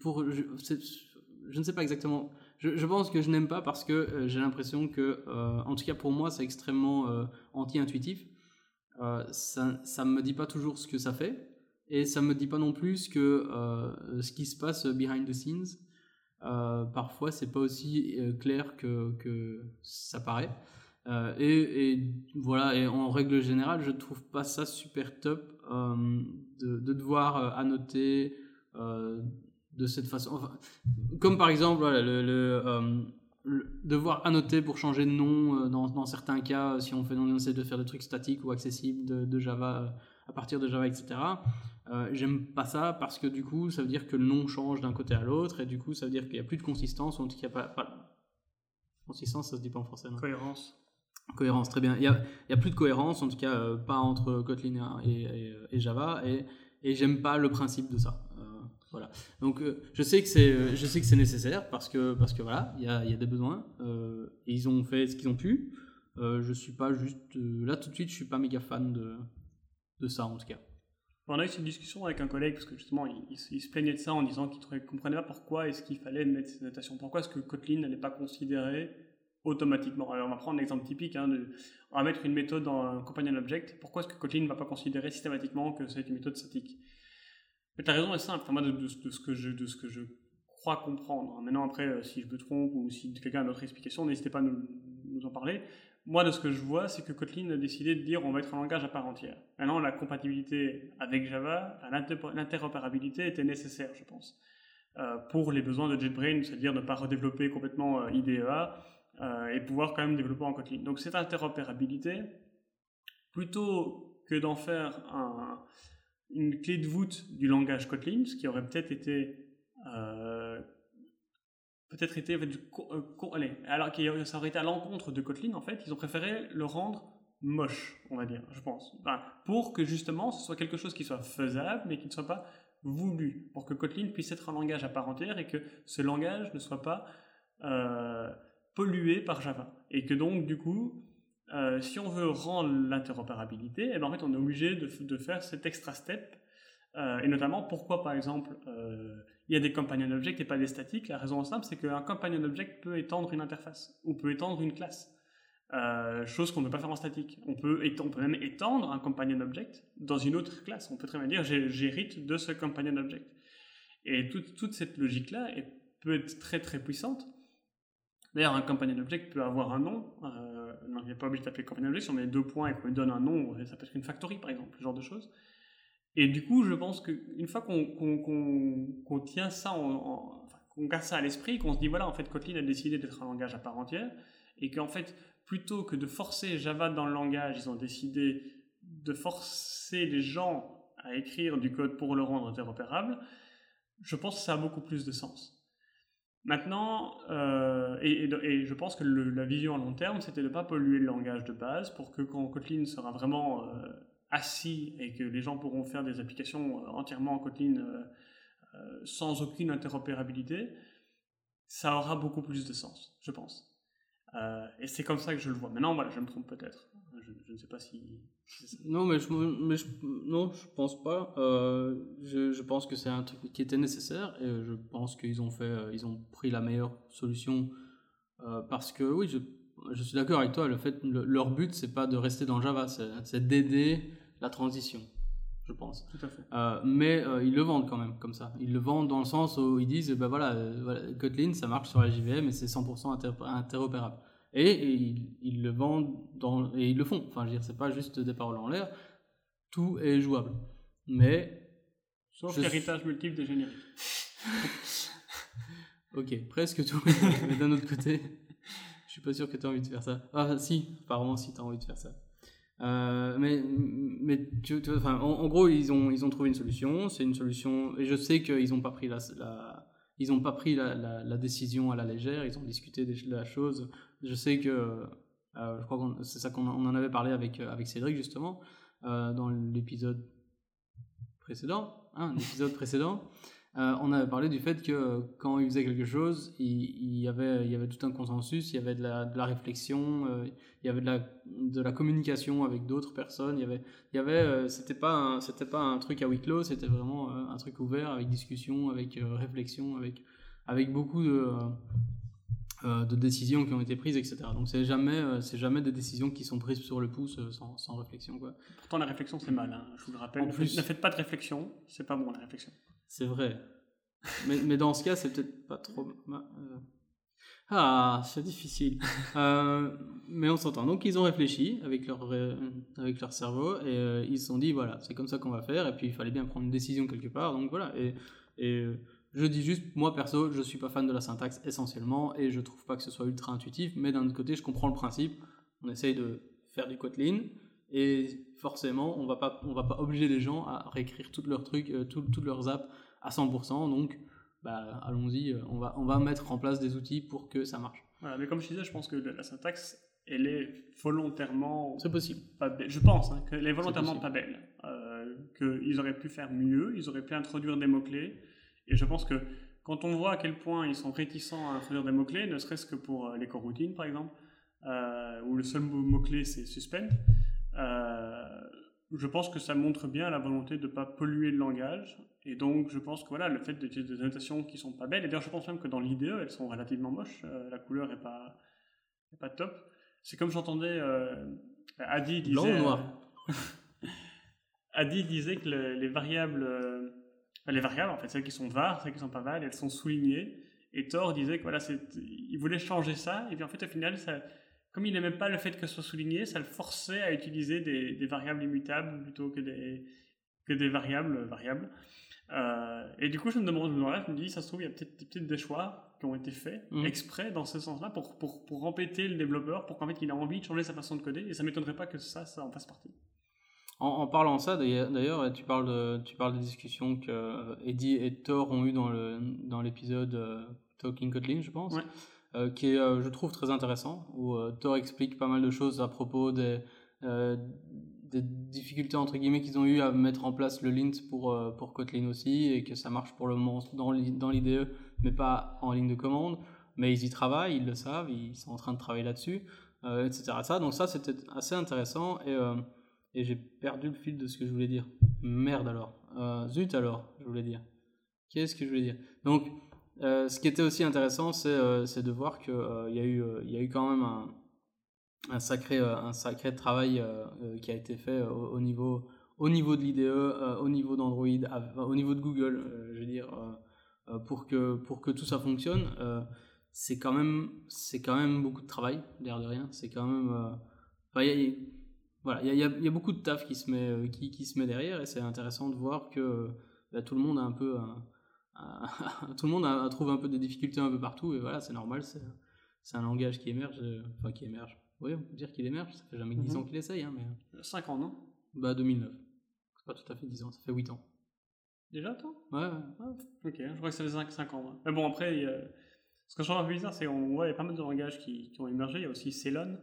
pour, je, ne sais pas exactement. Je, pense que je n'aime pas parce que euh, j'ai l'impression que, euh, en tout cas pour moi, c'est extrêmement euh, anti-intuitif. ça ne me dit pas toujours ce que ça fait et ça me dit pas non plus que, ce qui se passe behind the scenes. parfois, c'est pas aussi clair que, que ça paraît. Et, voilà, et en règle générale, je trouve pas ça super top de, de, devoir annoter euh, de cette façon. comme par exemple, euh, le, devoir annoter pour changer de nom euh, dans, certains cas, si on, fait, de faire des trucs statiques ou accessibles de, Java partir de Java, etc. J'aime pas ça parce que du coup, ça veut dire que le nom change d'un côté à l'autre et du coup, ça veut dire qu'il n'y a plus de consistance, ou en tout cas, pas, pas... consistance, ça se dit pas en français. Non cohérence. Cohérence, très bien. Il n'y a, plus de cohérence, en tout cas, pas entre Kotlin et, et, et Java, et, et j'aime pas le principe de ça. Voilà. Donc euh, je sais que c'est euh, je sais que c'est nécessaire parce que parce que voilà il y a, y a, des besoins euh, et ils ont fait ce qu'ils ont pu. je suis pas juste là tout de suite je suis pas méga fan de de ça en tout cas. On a eu cette discussion avec un collègue parce que justement il, se plaignait de ça en disant qu'il ne comprenait pas pourquoi est-ce qu'il fallait mettre ces notations. Pourquoi est-ce que Kotlin n'allait pas considérer automatiquement? Alors on va prendre un exemple typique, hein, de, on va mettre une méthode dans un companion object. Pourquoi est-ce que Kotlin ne va pas considérer systématiquement que c'est une méthode statique? Mais ta raison est simple, enfin, moi, de, ce que je, de ce que je crois comprendre. Maintenant, après, euh, si je me trompe ou si quelqu'un a d'autres explications, n'hésitez pas à nous, en parler. Moi, de ce que je vois, c'est que Kotlin a décidé de dire on va être un langage à part entière. Maintenant, la compatibilité avec Java, l'interopérabilité était nécessaire, je pense, euh, pour les besoins de JetBrains, c'est-à-dire ne pas redévelopper complètement euh, IDEA et pouvoir quand même développer en Kotlin. Donc, cette interopérabilité, plutôt que d'en faire un, une clé de voûte du langage Kotlin, ce qui aurait peut-être été euh, peut-être été du, euh, allez, alors que ça aurait été à l'encontre de Kotlin en fait, ils ont préféré le rendre moche, on va dire, je pense, pour que justement ce soit quelque chose qui soit faisable mais qui ne soit pas voulu, pour que Kotlin puisse être un langage à part entière et que ce langage ne soit pas euh, pollué par Java et que donc du coup euh, si on veut rendre l'interopérabilité, eh ben, en fait, on est obligé de, faire cet extra step. Euh, et notamment, pourquoi, par exemple, euh, il y a des companion objects et pas des statiques La raison simple, c'est qu'un companion object peut étendre une interface ou peut étendre une classe. chose qu'on ne peut pas faire en statique. On peut, même étendre un companion object dans une autre classe. On peut très bien dire j'hérite de ce companion object. Et toute, toute cette logique-là peut être très très puissante. D'ailleurs, un companion object peut avoir un nom. Euh, non, il n'est pas obligé d'appeler companion object. Si on met deux points et qu'on lui donne un nom, ça peut être une factory, par exemple, ce genre de choses. Et du coup, je pense qu'une fois qu'on tient ça, qu'on garde ça à l'esprit, qu'on se dit, voilà, en fait, Kotlin a décidé d'être un langage à part entière, et qu'en fait, plutôt que de forcer Java dans le langage, ils ont décidé de forcer les gens à écrire du code pour le rendre interopérable, je pense que ça a beaucoup plus de sens. Maintenant, euh, et, je pense que la vision à long terme, c'était de ne pas polluer le langage de base pour que quand Kotlin sera vraiment euh, assis et que les gens pourront faire des applications euh, entièrement en Kotlin sans aucune interopérabilité, ça aura beaucoup plus de sens, je pense. Euh, et c'est comme ça que je le vois. Maintenant, voilà, je me trompe peut-être. Je, je, ne sais pas si. non, mais je, mais je, non, je pense pas. Euh, je, je, pense que c'est un truc qui était nécessaire et je pense qu'ils ont fait, euh, ils ont pris la meilleure solution euh, parce que oui, je, suis d'accord avec toi. Le fait, leur but, c'est pas de rester dans Java, c'est d'aider la transition je pense. Tout à fait. Euh, mais euh, ils le vendent quand même comme ça. Ils le vendent dans le sens où ils disent, ben voilà, euh, Kotlin, ça marche sur la JVM et c'est 100% interopérable. Et, ils, le vendent dans, et ils le font. Enfin, je veux dire, c'est pas juste des paroles en l'air. Tout est jouable. Mais. Sauf l'héritage multiple des génériques. ok, presque tout. mais d'un autre côté, suis pas sûr que tu as envie de faire ça. Ah, si, apparemment, si tu as envie de faire ça. Euh, mais mais tu, en, gros, ils ont, ils ont trouvé une solution. C'est une solution. Et je sais qu'ils n'ont pas pris la, ils ont pas pris la, décision à la légère. Ils ont discuté de la chose. Je sais que. Euh, je crois que c'est ça qu'on en avait parlé avec, avec Cédric, justement, euh, dans l'épisode précédent. Hein, l'épisode précédent. Euh, on avait parlé du fait que quand il faisait quelque chose, il, y avait, il y avait tout un consensus, il y avait de la, de la réflexion, euh, il y avait de la, de la communication avec d'autres personnes. Il y avait, il y avait, euh, c'était pas, c'était pas un truc à huis clos, c'était vraiment un truc ouvert avec discussion, avec réflexion, avec, avec beaucoup de, de décisions qui ont été prises, etc. Donc c'est jamais, c'est jamais des décisions qui sont prises sur le pouce sans, sans réflexion, quoi. Pourtant la réflexion c'est mal, hein, je vous le rappelle. En plus, ne faites pas de réflexion, c'est pas bon la réflexion. C'est vrai. mais, mais, dans ce cas, c'est peut-être pas trop. Euh. Ah, c'est difficile. euh, mais on s'entend. Donc, ils ont réfléchi avec leur, avec leur cerveau et euh, ils se sont dit voilà, c'est comme ça qu'on va faire. Et puis, il fallait bien prendre une décision quelque part. Donc, voilà. Et, et je dis juste, moi perso, je suis pas fan de la syntaxe essentiellement et je trouve pas que ce soit ultra intuitif. Mais d'un autre côté, je comprends le principe. On essaye de faire du Kotlin et forcément, on va pas, on va pas obliger les gens à réécrire tous leurs trucs, euh, toutes leurs apps à 100%. Donc, bah, allons-y, euh, on va, on va mettre en place des outils pour que ça marche. Voilà, mais comme je disais, je pense que la syntaxe, elle est volontairement. C'est possible. Pas belle. Je pense hein, qu'elle est volontairement pas belle. Euh, qu'ils auraient pu faire mieux, ils auraient pu introduire des mots-clés. Et je pense que quand on voit à quel point ils sont réticents à introduire des mots-clés, ne serait-ce que pour les coroutines par exemple, où le seul mot-clé c'est suspend, je pense que ça montre bien la volonté de ne pas polluer le langage. Et donc, je pense que voilà, le fait d'utiliser des annotations qui sont pas belles, et d'ailleurs, je pense même que dans l'IDE, elles sont relativement moches, euh, la couleur est pas, est pas top. C'est comme j'entendais euh, Adi disait. Blanc ou noir Adi disait que les variables, les variables, en fait, celles qui sont var, celles qui sont pas val, elles sont soulignées. Et Thor disait que voilà, il voulait changer ça, et puis en fait, au final, ça comme il n'aimait pas le fait que ce soit souligné, ça le forçait à utiliser des, variables immutables plutôt que des, que des variables variables. Euh, et du coup, je me demande, je me dis, ça se trouve, il y a peut-être des choix qui ont été faits mmh. exprès dans ce sens-là pour, pour, pour embêter le développeur, pour qu'en fait il ait envie de changer sa façon de coder, et ça ne m'étonnerait pas que ça, ça en fasse partie. En, parlant de ça, d'ailleurs, tu parles, de, tu parles des discussions que Eddie et Thor ont eues dans l'épisode dans euh, Talking Kotlin, je pense. Euh, qui est, euh, je trouve, très intéressant, où euh, Thor explique pas mal de choses à propos des, des difficultés entre guillemets qu'ils ont eu à mettre en place le lint pour, pour Kotlin aussi, et que ça marche pour le moment dans l'IDE, mais pas en ligne de commande. Mais ils y travaillent, ils le savent, ils sont en train de travailler là-dessus, etc. Ça, donc ça, c'était assez intéressant, et, et j'ai perdu le fil de ce que je voulais dire. Merde alors. zut alors, je voulais dire. Qu'est-ce que je voulais dire? Donc, ce qui était aussi intéressant, c'est euh, de voir qu'il euh, y, a eu, y quand même un, sacré, travail qui a été fait au, niveau, au niveau de l'IDE, au niveau d'Android, au niveau de Google, je veux dire, pour, que, tout ça fonctionne. c'est quand, même, beaucoup de travail, l'air de rien. C'est quand même. voilà, il y, a, y, a, beaucoup de taf qui se met, qui, qui se met derrière et c'est intéressant de voir que bah, tout le monde a un peu tout le monde a, trouve un peu des difficultés un peu partout, et voilà, c'est normal, c'est un langage qui émerge, euh, enfin qui émerge. Oui, on peut dire qu'il émerge, ça fait jamais 10 mhm. ans qu'il essaye, hein, mais... 5 ans, non? Bah 2009. C'est pas tout à fait 10 ans, ça fait 8 ans. Déjà, toi? Ouais, ouais. Ah, ok, je crois que ça fait 5, 5 ans. Mais bon, après, ce que je trouve un peu bizarre, c'est qu'on voit, il y a pas mal de langages qui, qui ont émergé. Il y a aussi Ceylon,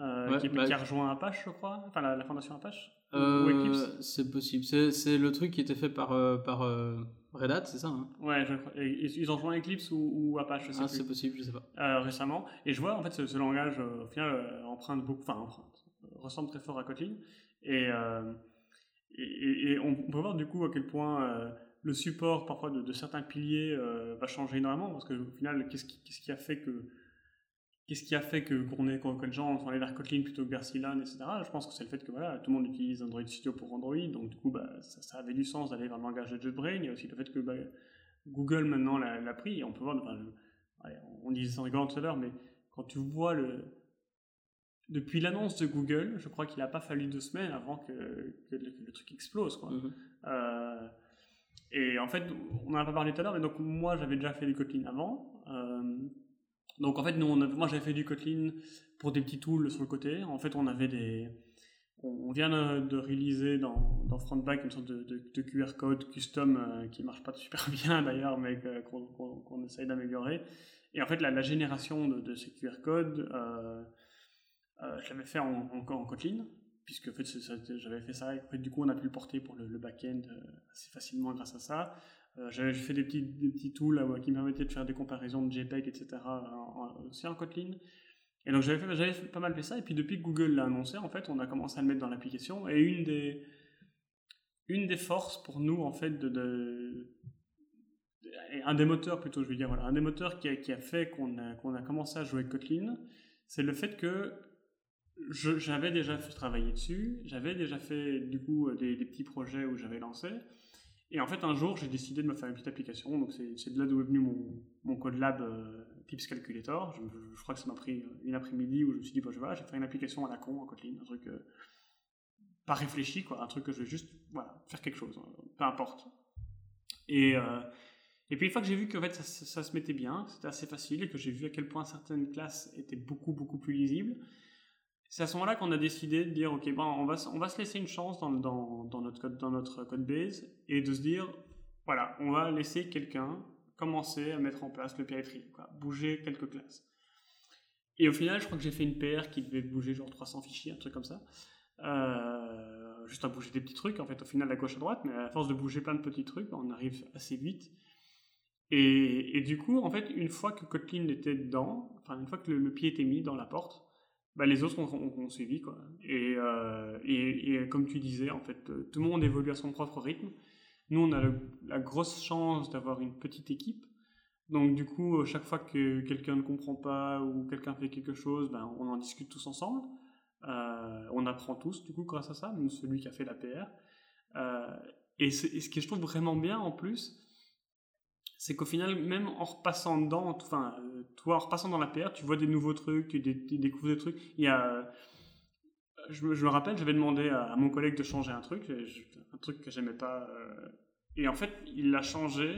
euh, qui, bah, qui, a rejoint Apache, je crois, enfin la, fondation Apache? ou Eclipse? C'est possible. C'est le truc qui était fait par, par Red Hat, c'est ça hein? Ouais, ils ont rejoint Eclipse ou, Apache, je sais Ah, c'est possible, je sais pas. récemment. Et je vois en fait ce, langage, au final, emprunte beaucoup, enfin emprunte, ressemble très fort à Kotlin. Et, et, et, on peut voir du coup à quel point le support parfois de, certains piliers euh, va changer énormément parce qu'au final, qu'est-ce qui, qui, a fait que qu'est-ce qui a fait que qu'on est que les gens sont allés vers Kotlin plutôt que vers etc. Je pense que c'est le fait que voilà, tout le monde utilise Android Studio pour Android, donc du coup, bah, ça, avait du sens d'aller vers le langage de JetBrain. Il y a aussi le fait que bah, Google maintenant l'a pris. Et on peut voir, enfin, on disait ça en rigolant tout à l'heure, mais quand tu vois le depuis l'annonce de Google, je crois qu'il n'a pas fallu deux semaines avant que, le, truc explose. Quoi. Mm-hmm. Euh, et en fait, on en a pas parlé tout à l'heure, mais donc moi j'avais déjà fait du Kotlin avant. Euh, donc en fait, nous, moi j'avais fait du Kotlin pour des petits tools sur le côté. En fait, on avait des. On vient de, réaliser dans, dans Frontback une sorte de, de, QR code custom euh, qui marche pas super bien d'ailleurs, mais qu'on essaye d'améliorer. Et en fait, la, génération de, ces QR codes, euh, euh, je l'avais fait en, en, Kotlin puisque en fait, j'avais fait ça, et du coup, on a pu le porter pour le, back-end euh, assez facilement grâce à ça. Euh, j'avais fait des petits, des petits tools qui me permettaient de faire des comparaisons de JPEG, etc., aussi en Kotlin. Et donc, j'avais pas mal fait ça, et puis depuis que Google l'a annoncé, en fait, on a commencé à le mettre dans l'application, et une des, une des forces pour nous, en fait, de, un des moteurs plutôt, je veux dire, voilà, un des moteurs qui a, qui a fait qu'on a, qu'on a commencé à jouer avec Kotlin, c'est le fait que j'avais déjà travaillé dessus, j'avais déjà fait du coup des, petits projets où j'avais lancé. Et en fait, un jour, j'ai décidé de me faire une petite application. Donc, c'est de là d'où est venu mon, mon code lab euh, Tips Calculator. Je, crois que ça m'a pris une après-midi où je me suis dit, bon, je vais, faire une application à la con en Kotlin, un truc euh, pas réfléchi, quoi, un truc que je vais juste voilà, faire quelque chose, peu importe. Et, et puis, une fois que j'ai vu que fait, ça, ça se mettait bien, c'était assez facile, et que j'ai vu à quel point certaines classes étaient beaucoup, beaucoup plus lisibles, c'est à ce moment-là qu'on a décidé de dire, ok, bon, on va, on va se laisser une chance dans, dans, dans, notre, code, dans notre code base et de se dire, voilà, on va laisser quelqu'un commencer à mettre en place le PI quoi, bouger quelques classes. Et au final, je crois que j'ai fait une PR qui devait bouger genre 300 fichiers, un truc comme ça. Euh, juste à bouger des petits trucs, en fait, au final, à gauche à droite, mais à force de bouger plein de petits trucs, on arrive assez vite. Et, et du coup, en fait, une fois que Kotlin était dedans, enfin, une fois que le pied était mis dans la porte, bah, les autres ont, suivi. Quoi. Euh, et, et, comme tu disais, en fait, euh, tout le monde évolue à son propre rythme. Nous, on a la grosse chance d'avoir une petite équipe. Donc, du coup, chaque fois que quelqu'un ne comprend pas ou quelqu'un fait quelque chose, ben, on en discute tous ensemble. Euh, on apprend tous, du coup, grâce à ça, même celui qui a fait la PR. et, ce que je trouve vraiment bien, en plus, c'est qu'au final, même en repassant dedans, enfin, toi, en repassant dans la PR, tu vois des nouveaux trucs, tu, découvres des trucs. Il y a, je, me rappelle, j'avais demandé à, mon collègue de changer un truc, un truc que j'aimais pas, euh, et en fait, il l'a changé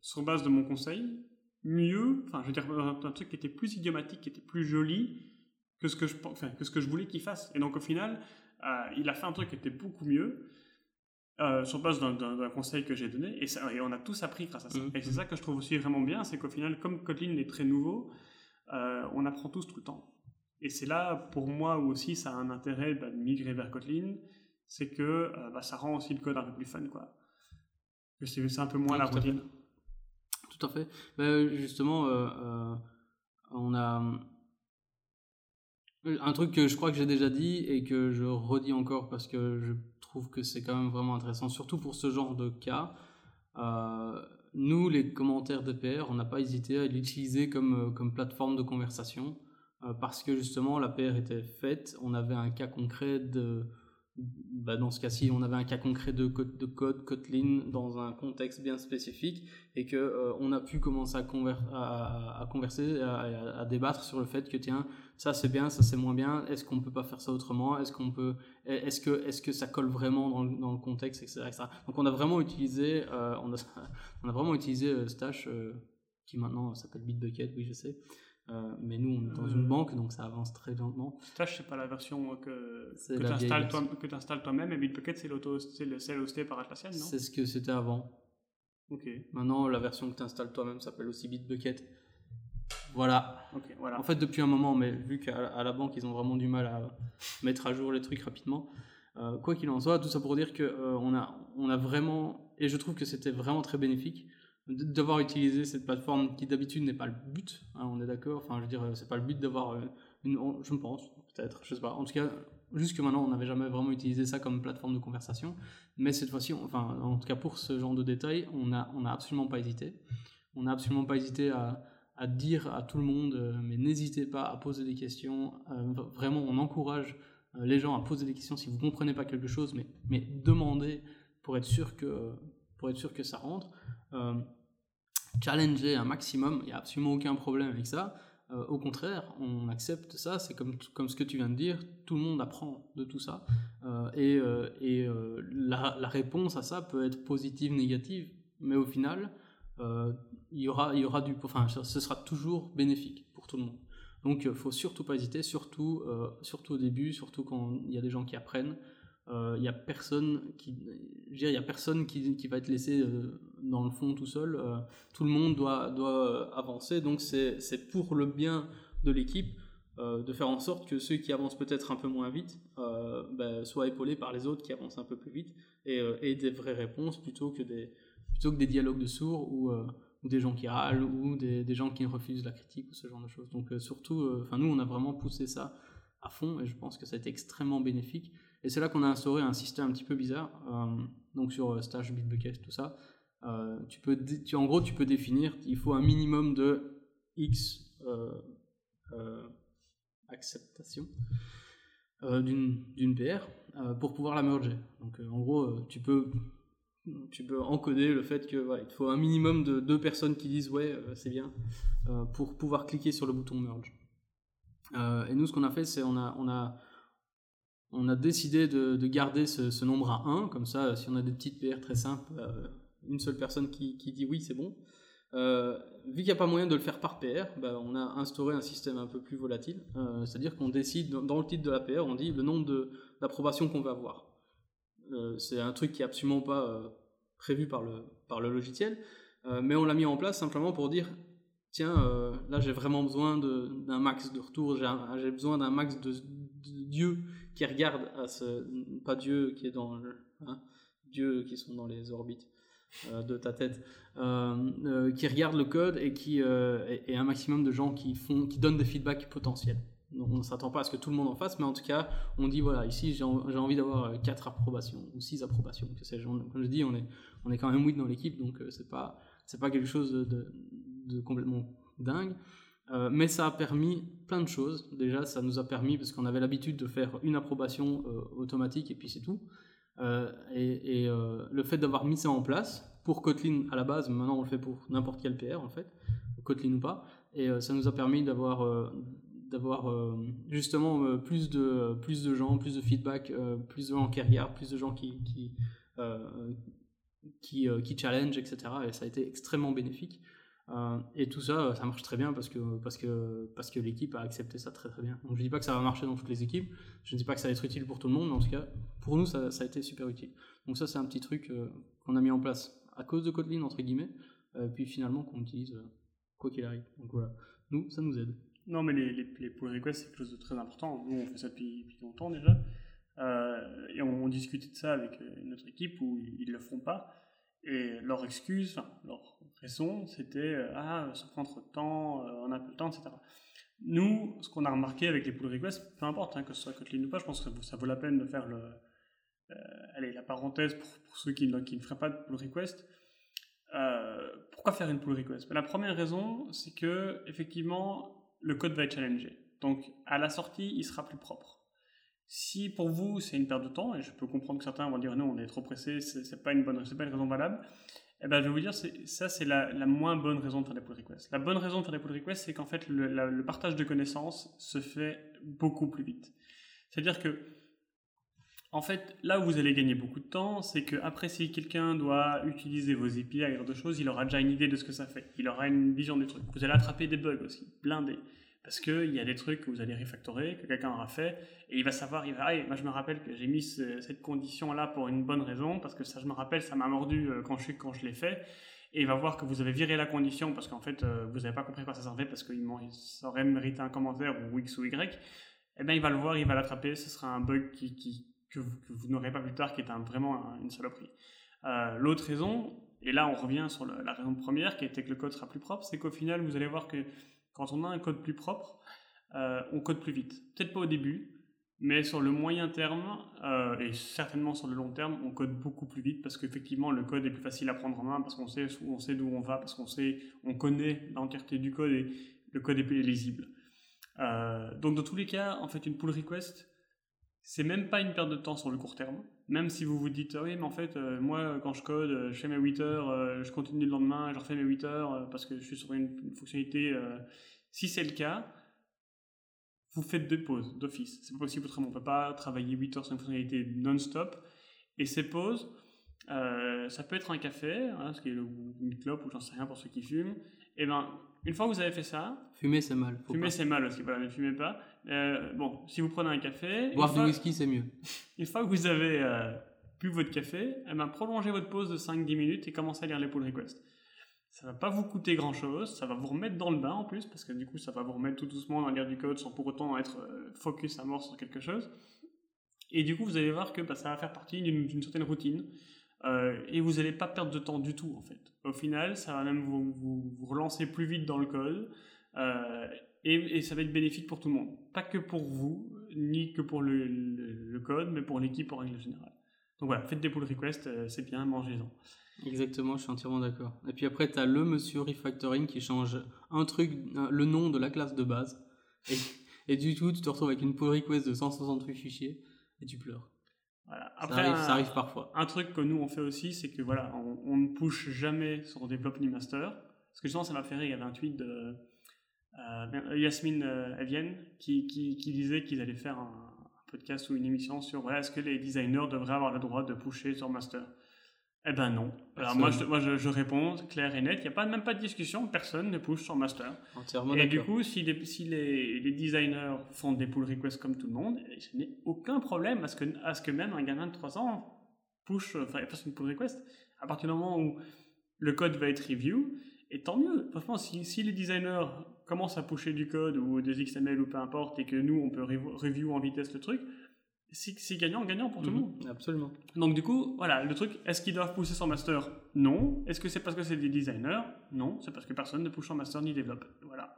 sur base de mon conseil, mieux, enfin, je veux dire, un, truc qui était plus idiomatique, qui était plus joli que ce que je, que ce que je voulais qu'il fasse. Et donc, au final, euh, il a fait un truc qui était beaucoup mieux. Euh, sur base d'un conseil que j'ai donné, et, ça, et, on a tous appris grâce à ça. Mmh. Et c'est ça que je trouve aussi vraiment bien, c'est qu'au final, comme Kotlin est très nouveau, euh, on apprend tous tout le temps. Et c'est là, pour moi, où aussi ça a un intérêt bah, de migrer vers Kotlin, c'est que euh, bah, ça rend aussi le code un peu plus fun, quoi. C'est un peu moins la routine. Tout à fait. Bah, justement, on a un truc que je crois que j'ai déjà dit et que je redis encore parce que je trouve que c'est quand même vraiment intéressant, surtout pour ce genre de cas. Euh, nous, les commentaires de PR, on n'a pas hésité à l'utiliser comme, euh, comme plateforme de conversation euh, parce que justement la PR était faite, on avait un cas concret de, bah, dans ce cas-ci, on avait un cas concret de code, de code Kotlin dans un contexte bien spécifique et que euh, on a pu commencer à, à, converser, à, débattre sur le fait que tiens, ça c'est bien, ça c'est moins bien. Est-ce qu'on peut pas faire ça autrement? Est-ce qu'on peut Est-ce que est-ce que ça colle vraiment dans le, dans le contexte, etc., Donc on a vraiment utilisé, euh, on, a, on a vraiment utilisé euh, Stash qui maintenant s'appelle Bitbucket, oui je sais. Euh, mais nous, on est dans une euh. banque, donc ça avance très lentement. Stash, c'est pas la version que, que tu installes, toi, toi-même, et Bitbucket, c'est, le celle hosté par Atlassian, non? C'est ce que c'était avant. Ok. Maintenant, la version que tu installes toi-même s'appelle aussi Bitbucket. Voilà. En fait, depuis un moment, mais vu qu'à la banque, ils ont vraiment du mal à mettre à jour les trucs rapidement. euh, quoi qu'il en soit, tout ça pour dire que euh, on a, on a vraiment, et je trouve que c'était vraiment très bénéfique d'avoir utilisé cette plateforme qui d'habitude n'est pas le but. hein, on est d'accord. Enfin, je veux dire, euh, c'est pas le but d'avoir euh, une, on- je me pense, peut-être, je sais pas. En tout cas, jusque maintenant, on n'avait jamais vraiment utilisé ça comme plateforme de conversation. Mais cette fois-ci, enfin, en tout cas pour ce genre de détails, on a, on a absolument pas hésité. On n'a absolument pas hésité à, à dire à tout le monde, euh, mais n'hésitez pas à poser des questions. Euh, vraiment, on encourage euh, les gens à poser des questions si vous comprenez pas quelque chose, mais, mais demandez pour être sûr que, pour être sûr que ça rentre. Euh, challenger un maximum, il n'y a absolument aucun problème avec ça. Au contraire, on accepte ça, c'est comme, comme ce que tu viens de dire, tout le monde apprend de tout ça. Et et la, la réponse à ça peut être positive, négative, mais au final, il y aura, il y aura du, enfin, ce sera toujours bénéfique pour tout le monde. Donc, il faut surtout pas hésiter, surtout, euh, surtout au début, surtout quand il y a des gens qui apprennent. Euh, Il y a personne qui, a personne qui, qui va être laissé euh, dans le fond tout seul. Euh, tout le monde doit, doit euh, avancer, donc c'est pour le bien de l'équipe euh, de faire en sorte que ceux qui avancent peut-être un peu moins vite euh, ben, soient épaulés par les autres qui avancent un peu plus vite et, euh, et des vraies réponses plutôt que des, plutôt que des dialogues de sourds ou, euh, ou des gens qui râlent ou des, gens qui refusent la critique ou ce genre de choses. Donc euh, surtout, euh, enfin nous on a vraiment poussé ça à fond et je pense que ça a été extrêmement bénéfique. Et c'est là qu'on a instauré un système un petit peu bizarre, euh, donc sur Stage, Bitbucket, tout ça. Tu peux, tu, en gros, tu peux définir, il faut un minimum de X acceptation d'une PR pour pouvoir la merger. Donc en gros, tu peux tu peux encoder le fait que te faut un minimum de deux personnes qui disent ouais euh, c'est bien euh, pour pouvoir cliquer sur le bouton merge. Euh, et nous ce qu'on a fait c'est on a on a on a décidé de, de garder ce, nombre à 1, comme ça, si on a des petites PR très simples, une seule personne qui, qui dit oui, c'est bon. Vu qu'il n'y a pas moyen de le faire par PR, bah, on a instauré un système un peu plus volatile, c'est-à-dire qu'on décide, dans, dans le titre de la PR, on dit le nombre d'approbations qu'on va avoir. Euh, c'est un truc qui est absolument pas euh, prévu par le, par le logiciel, euh, mais on l'a mis en place simplement pour dire tiens, là j'ai vraiment besoin d'un max de retours, j'ai besoin d'un max de, de Dieu qui regarde à ce. Pas Dieu qui est dans hein, Dieu qui sont dans les orbites de ta tête, qui regarde le code et qui et un maximum de gens qui font, qui donnent des feedbacks potentiels. On ne s'attend pas à ce que tout le monde en fasse, mais en tout cas, on dit voilà, ici j'ai en- j'ai envie d'avoir 4 approbations ou 6 approbations. Comme je dis, on est, on est quand même 8 dans l'équipe, donc euh, c'est pas, c'est pas quelque chose de, complètement dingue. Euh, mais ça a permis plein de choses. Déjà, ça nous a permis, parce qu'on avait l'habitude de faire une approbation euh, automatique et puis c'est tout. Euh, et euh, le fait d'avoir mis ça en place, pour Kotlin à la base, maintenant on le fait pour n'importe quel PR en fait, Kotlin ou pas, et euh, ça nous a permis d'avoir euh, d'avoir euh, justement euh, plus, de, plus de gens, plus de feedback, euh, plus de gens qui regardent, plus de gens qui, qui, qui, challenge, etc. Et ça a été extrêmement bénéfique. Et tout ça, ça marche très bien parce que, parce que, parce que l'équipe a accepté ça très très bien. Donc je dis pas que ça va marcher dans toutes les équipes, je ne dis pas que ça va être utile pour tout le monde, mais en tout cas, pour nous, ça, ça a été super utile. Donc ça, c'est un petit truc qu'on a mis en place à cause de Kotlin, entre guillemets, puis finalement qu'on utilise quoi qu'il arrive. Donc voilà, nous, ça nous aide. Non, mais les, les, pull requests, c'est quelque chose de très important. Nous, on fait ça depuis, depuis longtemps déjà. Euh, et on, on discutait de ça avec euh, notre équipe où ils ne le font pas. Et leur excuse, enfin, leur raison, c'était euh, Ah, ça prend trop de temps, on a peu de temps, etc. Nous, ce qu'on a remarqué avec les pull requests, peu importe que ce soit Kotlin ou pas, je pense que ça vaut, la peine de faire le, allez, la parenthèse pour, ceux qui, qui ne feraient pas de pull request. Pourquoi faire une pull request? Ben, La première raison, c'est que effectivement, le code va être challengé. Donc, à la sortie, il sera plus propre. Si pour vous, c'est une perte de temps, et je peux comprendre que certains vont dire non, on est trop pressé, c'est pas une bonne, pas une raison valable, eh ben, je vais vous dire, ça, c'est la, la moins bonne raison de faire des pull requests. La bonne raison de faire des pull requests, c'est qu'en fait, le partage de connaissances se fait beaucoup plus vite. C'est-à-dire que, en fait, là où vous allez gagner beaucoup de temps, c'est que après, si quelqu'un doit utiliser vos API et autre chose, il aura déjà une idée de ce que ça fait. Il aura une vision du truc. Vous allez attraper des bugs aussi, blindés. Parce qu'il y a des trucs que vous allez refactorer, que quelqu'un aura fait, et il va savoir, il va, ah, moi je me rappelle que j'ai mis ce- cette condition-là pour une bonne raison, parce que ça, je me rappelle, ça m'a mordu euh, quand je, quand je l'ai fait. et il va voir que vous avez viré la condition parce qu'en fait euh, vous n'avez pas compris quoi ça servait parce qu'il aurait mérité un commentaire ou X ou Y, eh bien il va le voir, il va l'attraper, ce sera un bug qui, qui que vous, n'aurez pas plus tard qui est un, vraiment une saloperie. Euh, l'autre raison, et là on revient sur la raison première qui était que le code sera plus propre, c'est qu'au final vous allez voir que quand on a un code plus propre, euh, on code plus vite. Peut-être pas au début, mais sur le moyen terme, euh, et certainement sur le long terme, on code beaucoup plus vite parce qu'effectivement, le code est plus facile à prendre en main parce qu'on sait, on sait d'où on va, parce qu'on sait, on connaît l'entièreté du code et le code est plus lisible. Euh, donc, dans tous les cas, en fait, une pull request, c'est même pas une perte de temps sur le court terme. Même si vous vous dites, oui, mais en fait, euh, moi, quand je code, je fais mes 8 heures, je continue le lendemain, je refais mes 8 heures parce que je suis sur une, fonctionnalité. si c'est le cas, vous faites deux pauses d'office. C'est pas possible autrement. On peut pas travailler 8 heures sur une fonctionnalité non-stop. Et ces pauses, euh, ça peut être un café, hein, ce qui est une clope ou j'en sais rien pour ceux qui fument. Et ben, une fois que vous avez fait ça. Fumer, c'est mal. fumer, c'est mal aussi. Voilà, ne fumez pas. Euh, bon, si vous prenez un café. Boire du whisky, c'est mieux. Une fois que vous avez euh, bu votre café, eh ben, prolongez votre pause de 5-10 minutes et commencez à lire les pull requests ça va pas vous coûter grand chose, ça va vous remettre dans le bain en plus, parce que du coup ça va vous remettre tout doucement dans l'air du code sans pour autant être euh, focus à mort sur quelque chose. Et du coup vous allez voir que bah, ça va faire partie d'une certaine routine, euh, et vous n'allez pas perdre de temps du tout en fait. Au final, ça va même vous, vous, relancer plus vite dans le code, euh, et, ça va être bénéfique pour tout le monde. Pas que pour vous, ni que pour le, code, mais pour l'équipe en règle générale. Donc voilà, faites des pull requests, c'est bien, mangez-en. Exactement, je suis entièrement d'accord. Et puis après, tu as le monsieur refactoring qui change un truc, le nom de la classe de base. Et, et du tout, tu te retrouves avec une pull request de 168 fichiers et tu pleures. Voilà. Après, ça arrive, parfois. Un truc que nous on fait aussi, c'est que voilà, on, ne push jamais sur Develop ni Master. Parce que justement, ça m'a fait rire. Il y avait un tweet de euh, Yasmine euh, qui, qui, qui, disait qu'ils allaient faire un, podcast ou une émission sur voilà, est-ce que les designers devraient avoir le droit de pusher sur Master? Eh ben non. Alors moi, je, moi je, réponds clair et net, il n'y a pas, même pas de discussion, personne ne push sur master. Entièrement et du coup, si, les, si les, les, designers font des pull requests comme tout le monde, je n'ai aucun problème à ce, que, à ce que même un gamin de 3 ans push, enfin, fasse une pull request. À partir du moment où le code va être review, et tant mieux. Franchement, si, si les designers commencent à pusher du code ou des XML ou peu importe, et que nous, on peut review en vitesse le truc, c'est gagnant, gagnant pour tout le mhm. monde. Absolument. Donc du coup, voilà, le truc, est-ce qu'ils doivent pousser son master? Non. Est-ce que c'est parce que c'est des designers? Non, c'est parce que personne ne pousse son master ni développe. Voilà.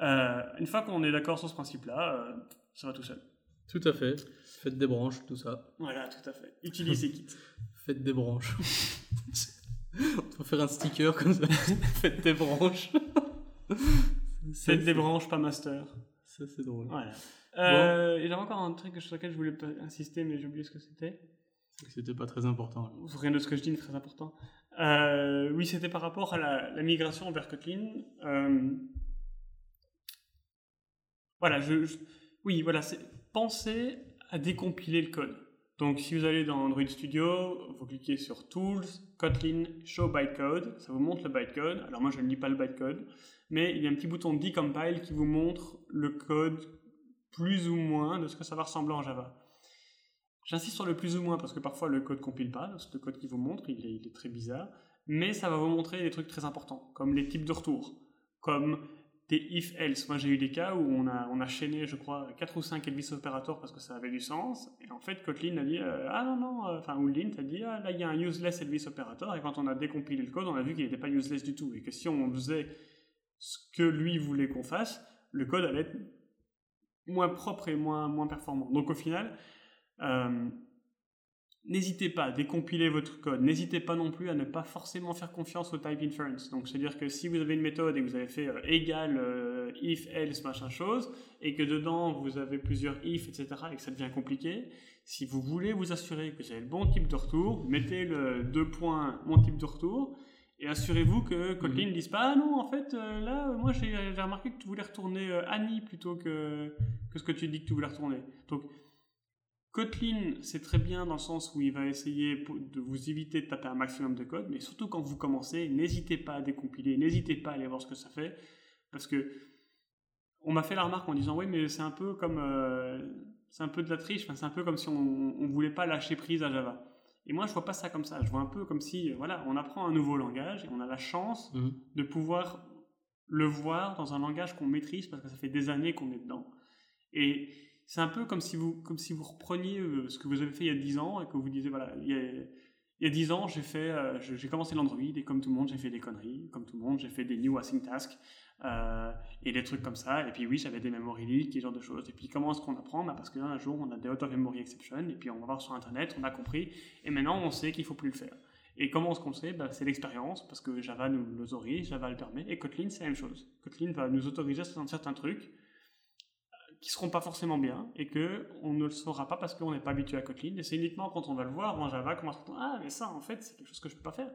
Euh, une fois qu'on est d'accord sur ce principe-là, euh, ça va tout seul. Tout à fait. Faites des branches, tout ça. Voilà, tout à fait. Utilisez Git. Faites des branches. On va faire un sticker comme ça. Faites des branches. Faites des branches, pas master. Ça, c'est drôle. Voilà. Euh, avait encore un truc sur lequel je voulais insister, mais j'ai oublié ce que c'était. C'était pas très important. Rien de ce que je dis n'est très important. Euh, oui, c'était par rapport à la, migration vers Kotlin. Euh, voilà, je, oui, voilà, pensez à décompiler le code. Donc, si vous allez dans Android Studio, vous cliquez sur Tools, Kotlin, Show Bytecode, ça vous montre le bytecode. Alors, moi, je ne lis pas le bytecode, mais il y a un petit bouton Decompile qui vous montre le code plus ou moins de ce que ça va ressembler en Java. J'insiste sur le plus ou moins parce que parfois le code compile pas, le code qui vous montre, il est, très bizarre, mais ça va vous montrer des trucs très importants, comme les types de retour, comme des if-else. Moi j'ai eu des cas où on a, on chaîné, je crois, 4 ou 5 Elvis opérateurs parce que ça avait du sens, et en fait Kotlin a dit, euh, ah non, non, euh, enfin, ou Lint a dit, ah là il y a un useless Elvis opérateur, et quand on a décompilé le code, on a vu qu'il n'était pas useless du tout, et que si on faisait ce que lui voulait qu'on fasse, le code allait être moins propre et moins, moins performant. Donc au final, euh, n'hésitez pas à décompiler votre code. N'hésitez pas non plus à ne pas forcément faire confiance au type inference. Donc c'est-à-dire que si vous avez une méthode et que vous avez fait euh, égal euh, if, else, machin chose, et que dedans vous avez plusieurs if, etc., et que ça devient compliqué, si vous voulez vous assurer que vous avez le bon type de retour, mettez le deux points mon type de retour, et assurez-vous que Kotlin ne dise pas Ah non, en fait, euh, là, moi j'ai remarqué que tu voulais retourner euh, Annie plutôt que, que ce que tu dis que tu voulais retourner. Donc, Kotlin, c'est très bien dans le sens où il va essayer de vous éviter de taper un maximum de code, mais surtout quand vous commencez, n'hésitez pas à décompiler, n'hésitez pas à aller voir ce que ça fait, parce que on m'a fait la remarque en disant oui, mais c'est un peu comme euh, c'est un peu de la triche, c'est un peu comme si on, ne voulait pas lâcher prise à Java. Et moi, je vois pas ça comme ça. Je vois un peu comme si, voilà, on apprend un nouveau langage et on a la chance Mhm. de pouvoir le voir dans un langage qu'on maîtrise parce que ça fait des années qu'on est dedans. Et c'est un peu comme si vous, comme si vous repreniez euh, ce que vous avez fait il y a 10 ans et que vous disiez, voilà, il y a, il y a 10 ans, j'ai fait, euh, j'ai commencé l'Android et comme tout le monde, j'ai fait des conneries. Comme tout le monde, j'ai fait des new async tasks euh, et des trucs comme ça. Et puis oui, j'avais des memory leaks ce genre de choses. Et puis comment est-ce qu'on apprend? Bah Parce qu'un jour, on a des out of memory exception et puis on va voir sur Internet, on a compris. Et maintenant, on sait qu'il faut plus le faire. Et comment est-ce qu'on sait? Bah, C'est l'expérience, parce que Java nous l'autorise, Java le permet, et Kotlin, c'est la même chose. Kotlin va nous autoriser certains, certains trucs euh, qui seront pas forcément bien, et que on ne le saura pas parce qu'on n'est pas habitué à Kotlin, et c'est uniquement quand on va le voir en Java qu'on va se compte, ah, mais ça, en fait, c'est quelque chose que je peux pas faire,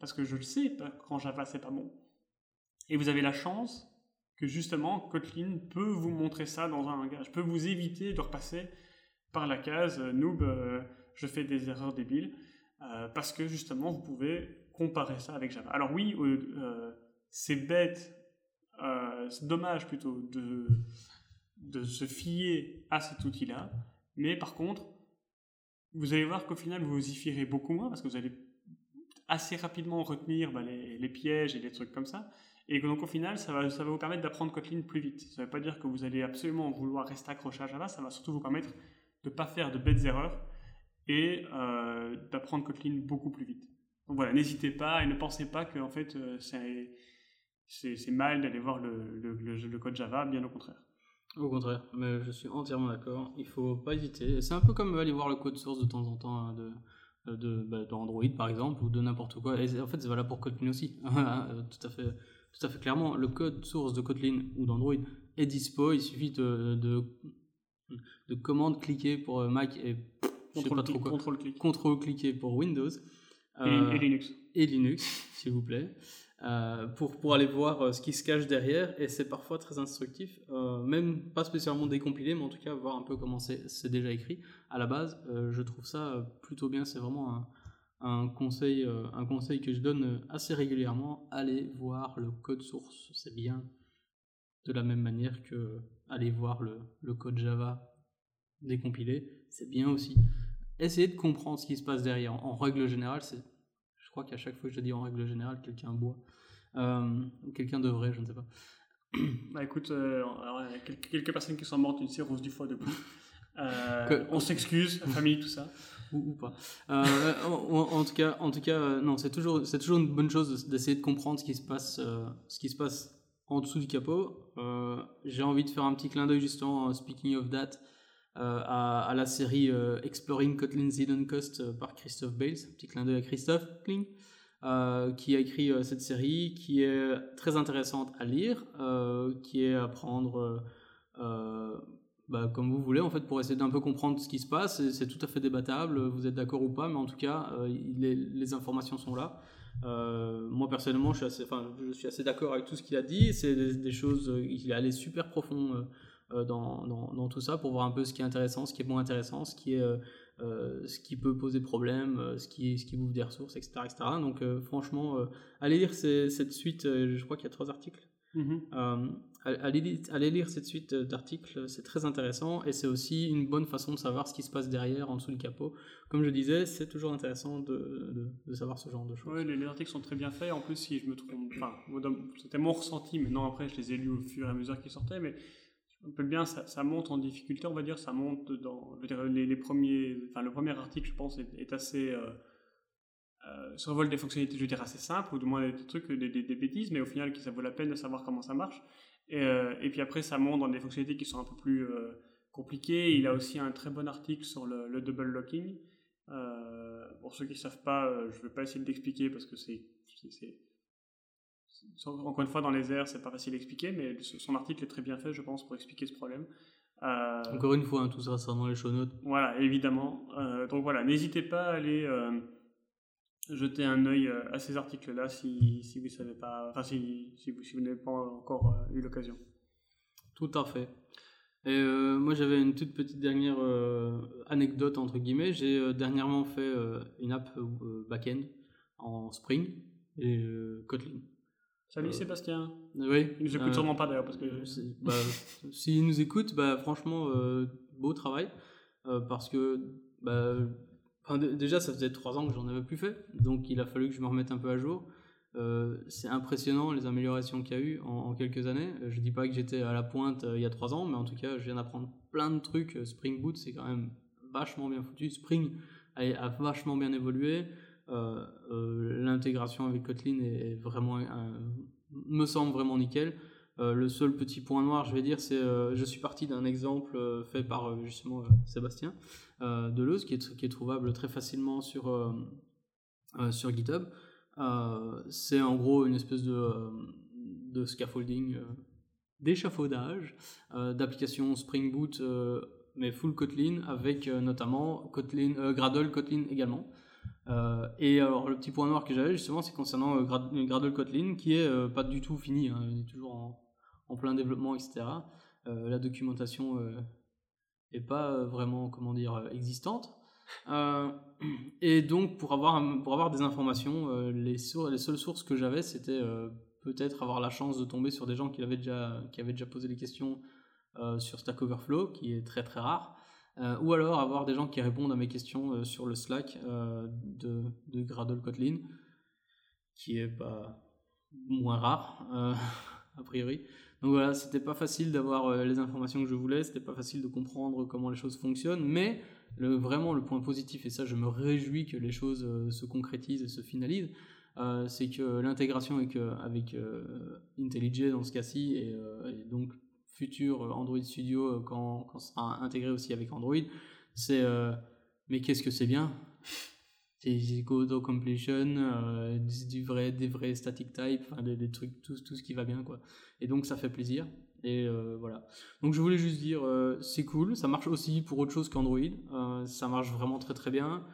parce que je le sais qu'en Java, c'est pas bon. Et vous avez la chance que justement, Kotlin peut vous montrer ça dans un langage, peut vous éviter de repasser par la case euh, noob, euh, je fais des erreurs débiles, euh, parce que justement, vous pouvez comparer ça avec Java. Alors oui, c'est bête, c'est dommage plutôt de, de se fier à cet outil-là, mais par contre, vous allez voir qu'au final, vous vous y fierez beaucoup moins, parce que vous allez assez rapidement retenir bah, les, les pièges et les trucs comme ça, et donc au final, ça va, ça va vous permettre d'apprendre Kotlin plus vite. Ça ne veut pas dire que vous allez absolument vouloir rester accroché à Java, ça va surtout vous permettre de ne pas faire de bêtes erreurs et euh, d'apprendre Kotlin beaucoup plus vite. Donc voilà, n'hésitez pas et ne pensez pas que en fait euh, c'est mal d'aller voir le, le, code Java, bien au contraire. Au contraire, mais je suis entièrement d'accord. Il faut pas hésiter. C'est un peu comme aller voir le code source de temps en temps hein, de, de, bah, Android par exemple ou de n'importe quoi. Et en fait, c'est valable pour Kotlin aussi. Tout à fait, tout à fait clairement. Le code source de Kotlin ou d'Android est dispo. Il suffit de, de, de commande cliquer pour euh, Mac et. Contrôle cliquer pour Windows. Et, Euh, et Linux. et Linux, s'il vous plaît, euh, pour, pour aller voir euh, ce qui se cache derrière. Et c'est parfois très instructif, même pas spécialement décompilé, mais en tout cas voir un peu comment c'est déjà écrit. À la base, je trouve ça plutôt bien. C'est vraiment un, un conseil, euh, un conseil que je donne euh, assez régulièrement. Allez voir le code source, c'est bien. De la même manière que aller voir le, le code Java décompilé, c'est bien aussi. Essayez de comprendre ce qui se passe derrière. En, en règle générale, c'est je crois qu'à chaque fois que je dis en règle générale, quelqu'un boit. Euh, quelqu'un devrait, je ne sais pas. Bah écoute, euh, alors, quelques, quelques personnes qui sont mortes d'une cirrhose du foie depuis. Euh, on s'excuse, la famille, tout ça. Ou, pas. Euh, en, tout cas, en tout cas euh, non, c'est toujours, c'est toujours une bonne chose de- d'essayer de comprendre ce qui se passe, euh, ce qui se passe en dessous du capot. J'ai envie de faire un petit clin d'œil justement, speaking of that, à, la série Exploring Kotlin's Hidden Coast par Christophe Bales. Petit clin d'œil à Christophe Kling. qui a écrit cette série, qui est très intéressante à lire, qui est à prendre bah, comme vous voulez, en fait, pour essayer d'un peu comprendre ce qui se passe. C'est tout à fait débattable, vous êtes d'accord ou pas, mais en tout cas, euh, les informations sont là. Euh, moi, personnellement, je suis assez, d'accord avec tout ce qu'il a dit. C'est des, choses, euh, il est allé super profond dans, tout ça pour voir un peu ce qui est intéressant, ce qui est moins intéressant, ce qui est ce qui peut poser problème, ce qui, ce qui ouvre des ressources, etc. etc. Donc franchement, allez lire cette suite, je crois qu'il y a trois articles. Mhm. Euh, allez, li- allez lire cette suite euh, d'articles, c'est très intéressant et c'est aussi une bonne façon de savoir ce qui se passe derrière, en dessous du capot. Comme je disais, c'est toujours intéressant de, de- de savoir ce genre de choses. Ouais, les, les articles sont très bien faits. En plus, si je me trompe, enfin, c'était mon ressenti. Maintenant, après, je les ai lus au fur et à mesure qu'ils sortaient, mais je me rappelle bien, ça, ça monte en difficulté, on va dire. Ça monte dans, je veux dire, les, les premiers, enfin, le premier article, je pense, est, est assez euh, euh, survole des fonctionnalités, je veux dire, assez simples, ou du moins des trucs, des, des- des bêtises, mais au final, qui ça vaut la peine de savoir comment ça marche. Et, euh, et puis après, ça monte dans des fonctionnalités qui sont un peu plus euh, compliquées. Il a aussi un très bon article sur le, le double locking. Euh, pour ceux qui ne savent pas, je ne vais pas essayer de l'expliquer parce que c'est, encore une fois dans les airs, c'est pas facile à expliquer, mais son article est très bien fait, je pense, pour expliquer ce problème. Encore une fois, hein, tout ça sera dans les show notes. voilà, évidemment. Donc voilà, n'hésitez pas à aller jeter un œil euh, à ces articles-là si, si vous savez pas, enfin si, si vous, si vous n'avez pas encore euh, eu l'occasion. Tout à fait. Et euh, moi, j'avais une toute petite dernière euh, anecdote, entre guillemets. J'ai euh, dernièrement fait une app back-end en Spring et Kotlin. Salut Sébastien. Oui. Il nous écoute sûrement pas d'ailleurs parce que bah, S'ils nous écoutent, bah, franchement, beau travail. parce que, bah, déjà, ça faisait trois ans que j'en avais plus fait, donc il a fallu que je me remette un peu à jour. Euh, c'est impressionnant les améliorations qu'il y a eu en, quelques années. Euh, je dis pas que j'étais à la pointe il y a trois ans, mais en tout cas, je viens d'apprendre plein de trucs. Spring Boot, c'est quand même vachement bien foutu. Spring a, vachement bien évolué. L'intégration avec Kotlin est, vraiment, me semble vraiment nickel. Le seul petit point noir, je vais dire, c'est je suis parti d'un exemple fait par justement Sébastien euh, Deleuze, qui est, qui est trouvable très facilement sur, euh, euh, sur GitHub. c'est en gros une espèce de, de scaffolding, d'échafaudage, d'application Spring Boot mais full Kotlin avec notamment Kotlin, Gradle Kotlin également. et alors le petit point noir que j'avais justement c'est concernant Gradle Kotlin qui est pas du tout fini, hein, toujours en, plein développement etc. la documentation et pas euh, vraiment, comment dire, euh, existante. Euh, et donc, pour avoir, des informations, les, les seules sources que j'avais, c'était peut-être avoir la chance de tomber sur des gens qui avaient déjà, posé des questions sur Stack Overflow, qui est très très rare, ou alors avoir des gens qui répondent à mes questions sur le Slack de, de Gradle Kotlin, qui est pas moins rare, a priori. Donc voilà, c'était pas facile d'avoir euh, les informations que je voulais, c'était pas facile de comprendre comment les choses fonctionnent, mais vraiment le point positif, et ça je me réjouis que les choses euh, se concrétisent et se finalisent, euh, c'est que l'intégration avec, avec IntelliJ dans ce cas-ci, et, donc futur Android Studio quand, quand ce sera intégré aussi avec Android, c'est mais qu'est-ce que c'est bien? C'est code completion, euh, du vrai, des vrais static type, des, des, trucs, tout, tout ce qui va bien quoi. Et donc ça fait plaisir. Et euh, voilà. Donc je voulais juste dire, euh, c'est cool, ça marche aussi pour autre chose qu'Android, euh, ça marche vraiment très très bien.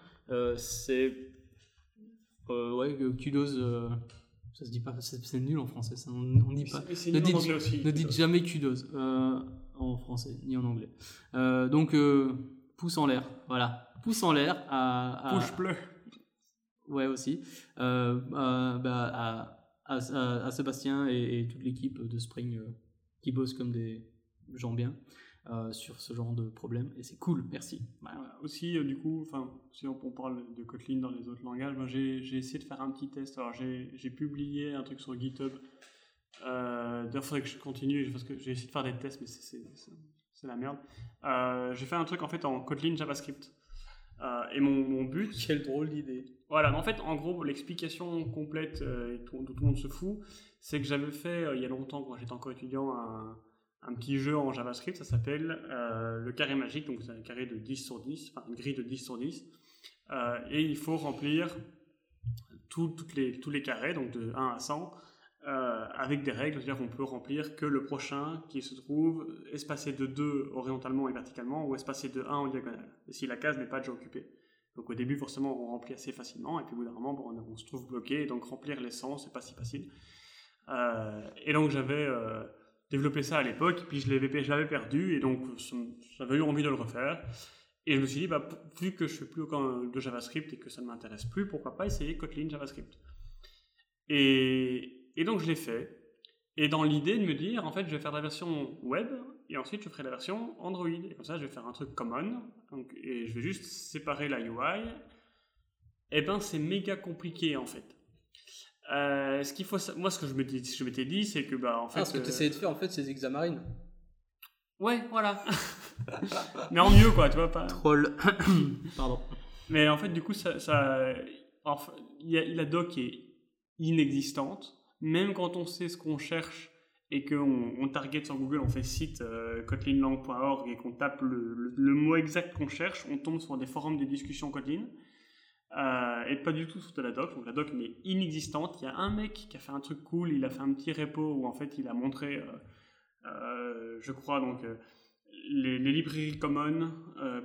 c'est ouais, kudos. ça se dit pas, c'est nul en français, ça, on, on dit pas. Ne dites, aussi, ne dites jamais kudos en français ni en anglais. donc pouce en l'air, voilà, pouce en l'air à, à, Ouais, aussi. Euh, euh, bah, à, à, à, Sébastien et, toute l'équipe de Spring euh, qui bossent comme des gens bien sur ce genre de problème. Et c'est cool, merci. aussi, du coup, si on, parle de Kotlin dans les autres langages, j'ai essayé de faire un petit test. Alors, j'ai publié un truc sur GitHub. D'ailleurs, il faudrait que je continue parce que j'ai essayé de faire des tests, mais c'est la merde. j'ai fait un truc en fait en Kotlin JavaScript. et mon, mon but. Quelle drôle d'idée. Voilà, mais en fait, en gros, l'explication complète euh, dont tout le monde se fout, c'est que j'avais fait euh, il y a longtemps, quand j'étais encore étudiant, un, petit jeu en JavaScript, ça s'appelle euh, le carré magique, donc c'est un carré de 10 sur 10, enfin une grille de 10 sur 10, et il faut remplir tous les carrés, donc de 1 à 100, avec des règles, c'est-à-dire qu'on peut remplir que le prochain qui se trouve espacé de 2 orientalement et verticalement, ou espacé de 1 en diagonale, si la case n'est pas déjà occupée. Donc au début, forcément, on remplit assez facilement, et puis au bout d'un moment, on, se trouve bloqué, et donc remplir les 100, c'est pas si facile. Euh, et donc j'avais euh, développé ça à l'époque, puis je l'avais perdu, et donc j'avais eu envie de le refaire. Et je me suis dit, bah, vu que je fais plus aucun de JavaScript et que ça ne m'intéresse plus, pourquoi pas essayer Kotlin JavaScript et, et donc je l'ai fait. Et dans l'idée de me dire, en fait, je vais faire la version web et ensuite je ferai la version Android. Et comme ça, je vais faire un truc common, donc, et je vais juste séparer la UI. Et eh ben, c'est méga compliqué en fait. Euh, ce qu'il faut, moi, ce que je m'étais, je m'étais dit, c'est que bah en fait. Ah, ce que tu essayais de faire en fait, c'est Xamarin. Ouais, voilà. Mais en mieux quoi, tu vois pas. Troll. Pardon. Mais en fait, du coup, ça, ça il y a la doc est inexistante. Même quand on sait ce qu'on cherche et qu'on on target sur Google, on fait site euh, kotlinlang.org et qu'on tape le, mot exact qu'on cherche, on tombe sur des forums de discussion Kotlin. Euh, et pas du tout sur de la doc. Donc la doc est inexistante. Il y a un mec qui a fait un truc cool, il a fait un petit repo où en fait il a montré, euh, je crois, donc les, librairies common,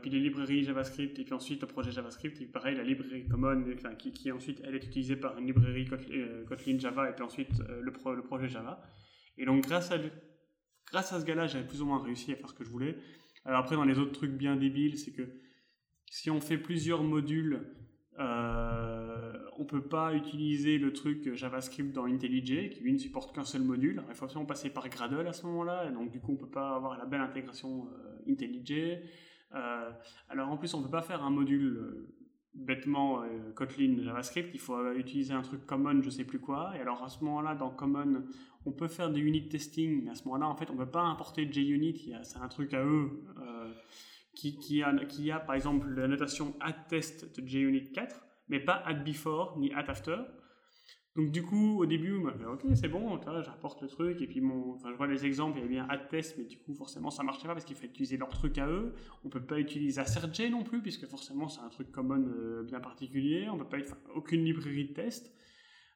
puis les librairies JavaScript, et puis ensuite le projet JavaScript, et pareil, la librairie common, qui, ensuite elle est utilisée par une librairie Kotlin, Java, et puis ensuite le projet Java. Et donc, grâce à, grâce à ce gars-là, j'avais plus ou moins réussi à faire ce que je voulais. Alors après, dans les autres trucs bien débiles, c'est que si on fait plusieurs modules, euh, on peut pas utiliser le truc JavaScript dans IntelliJ, qui lui ne supporte qu'un seul module. il faut absolument passer par Gradle à ce moment-là, et donc du coup, on peut pas avoir la belle intégration euh, IntelliJ. Euh, alors en plus, on peut pas faire un module bêtement euh, Kotlin JavaScript, il faut utiliser un truc common, je sais plus quoi. Et alors à ce moment-là, dans common, on peut faire du unit testing, mais à ce moment-là, en fait, on ne peut pas importer JUnit, c'est un truc à eux euh, qui, a, qui a par exemple la notation add test de JUnit 4, mais pas add before ni add after. Donc du coup, au début, fait ok, c'est bon, j'apporte le truc, et puis mon, je vois les exemples, il y avait bien add test, mais du coup, forcément, ça marchait pas parce qu'il faut utiliser leur truc à eux. On peut pas utiliser AssertJ non plus, puisque forcément, c'est un truc common euh, bien particulier. On peut pas, enfin, aucune librairie de test.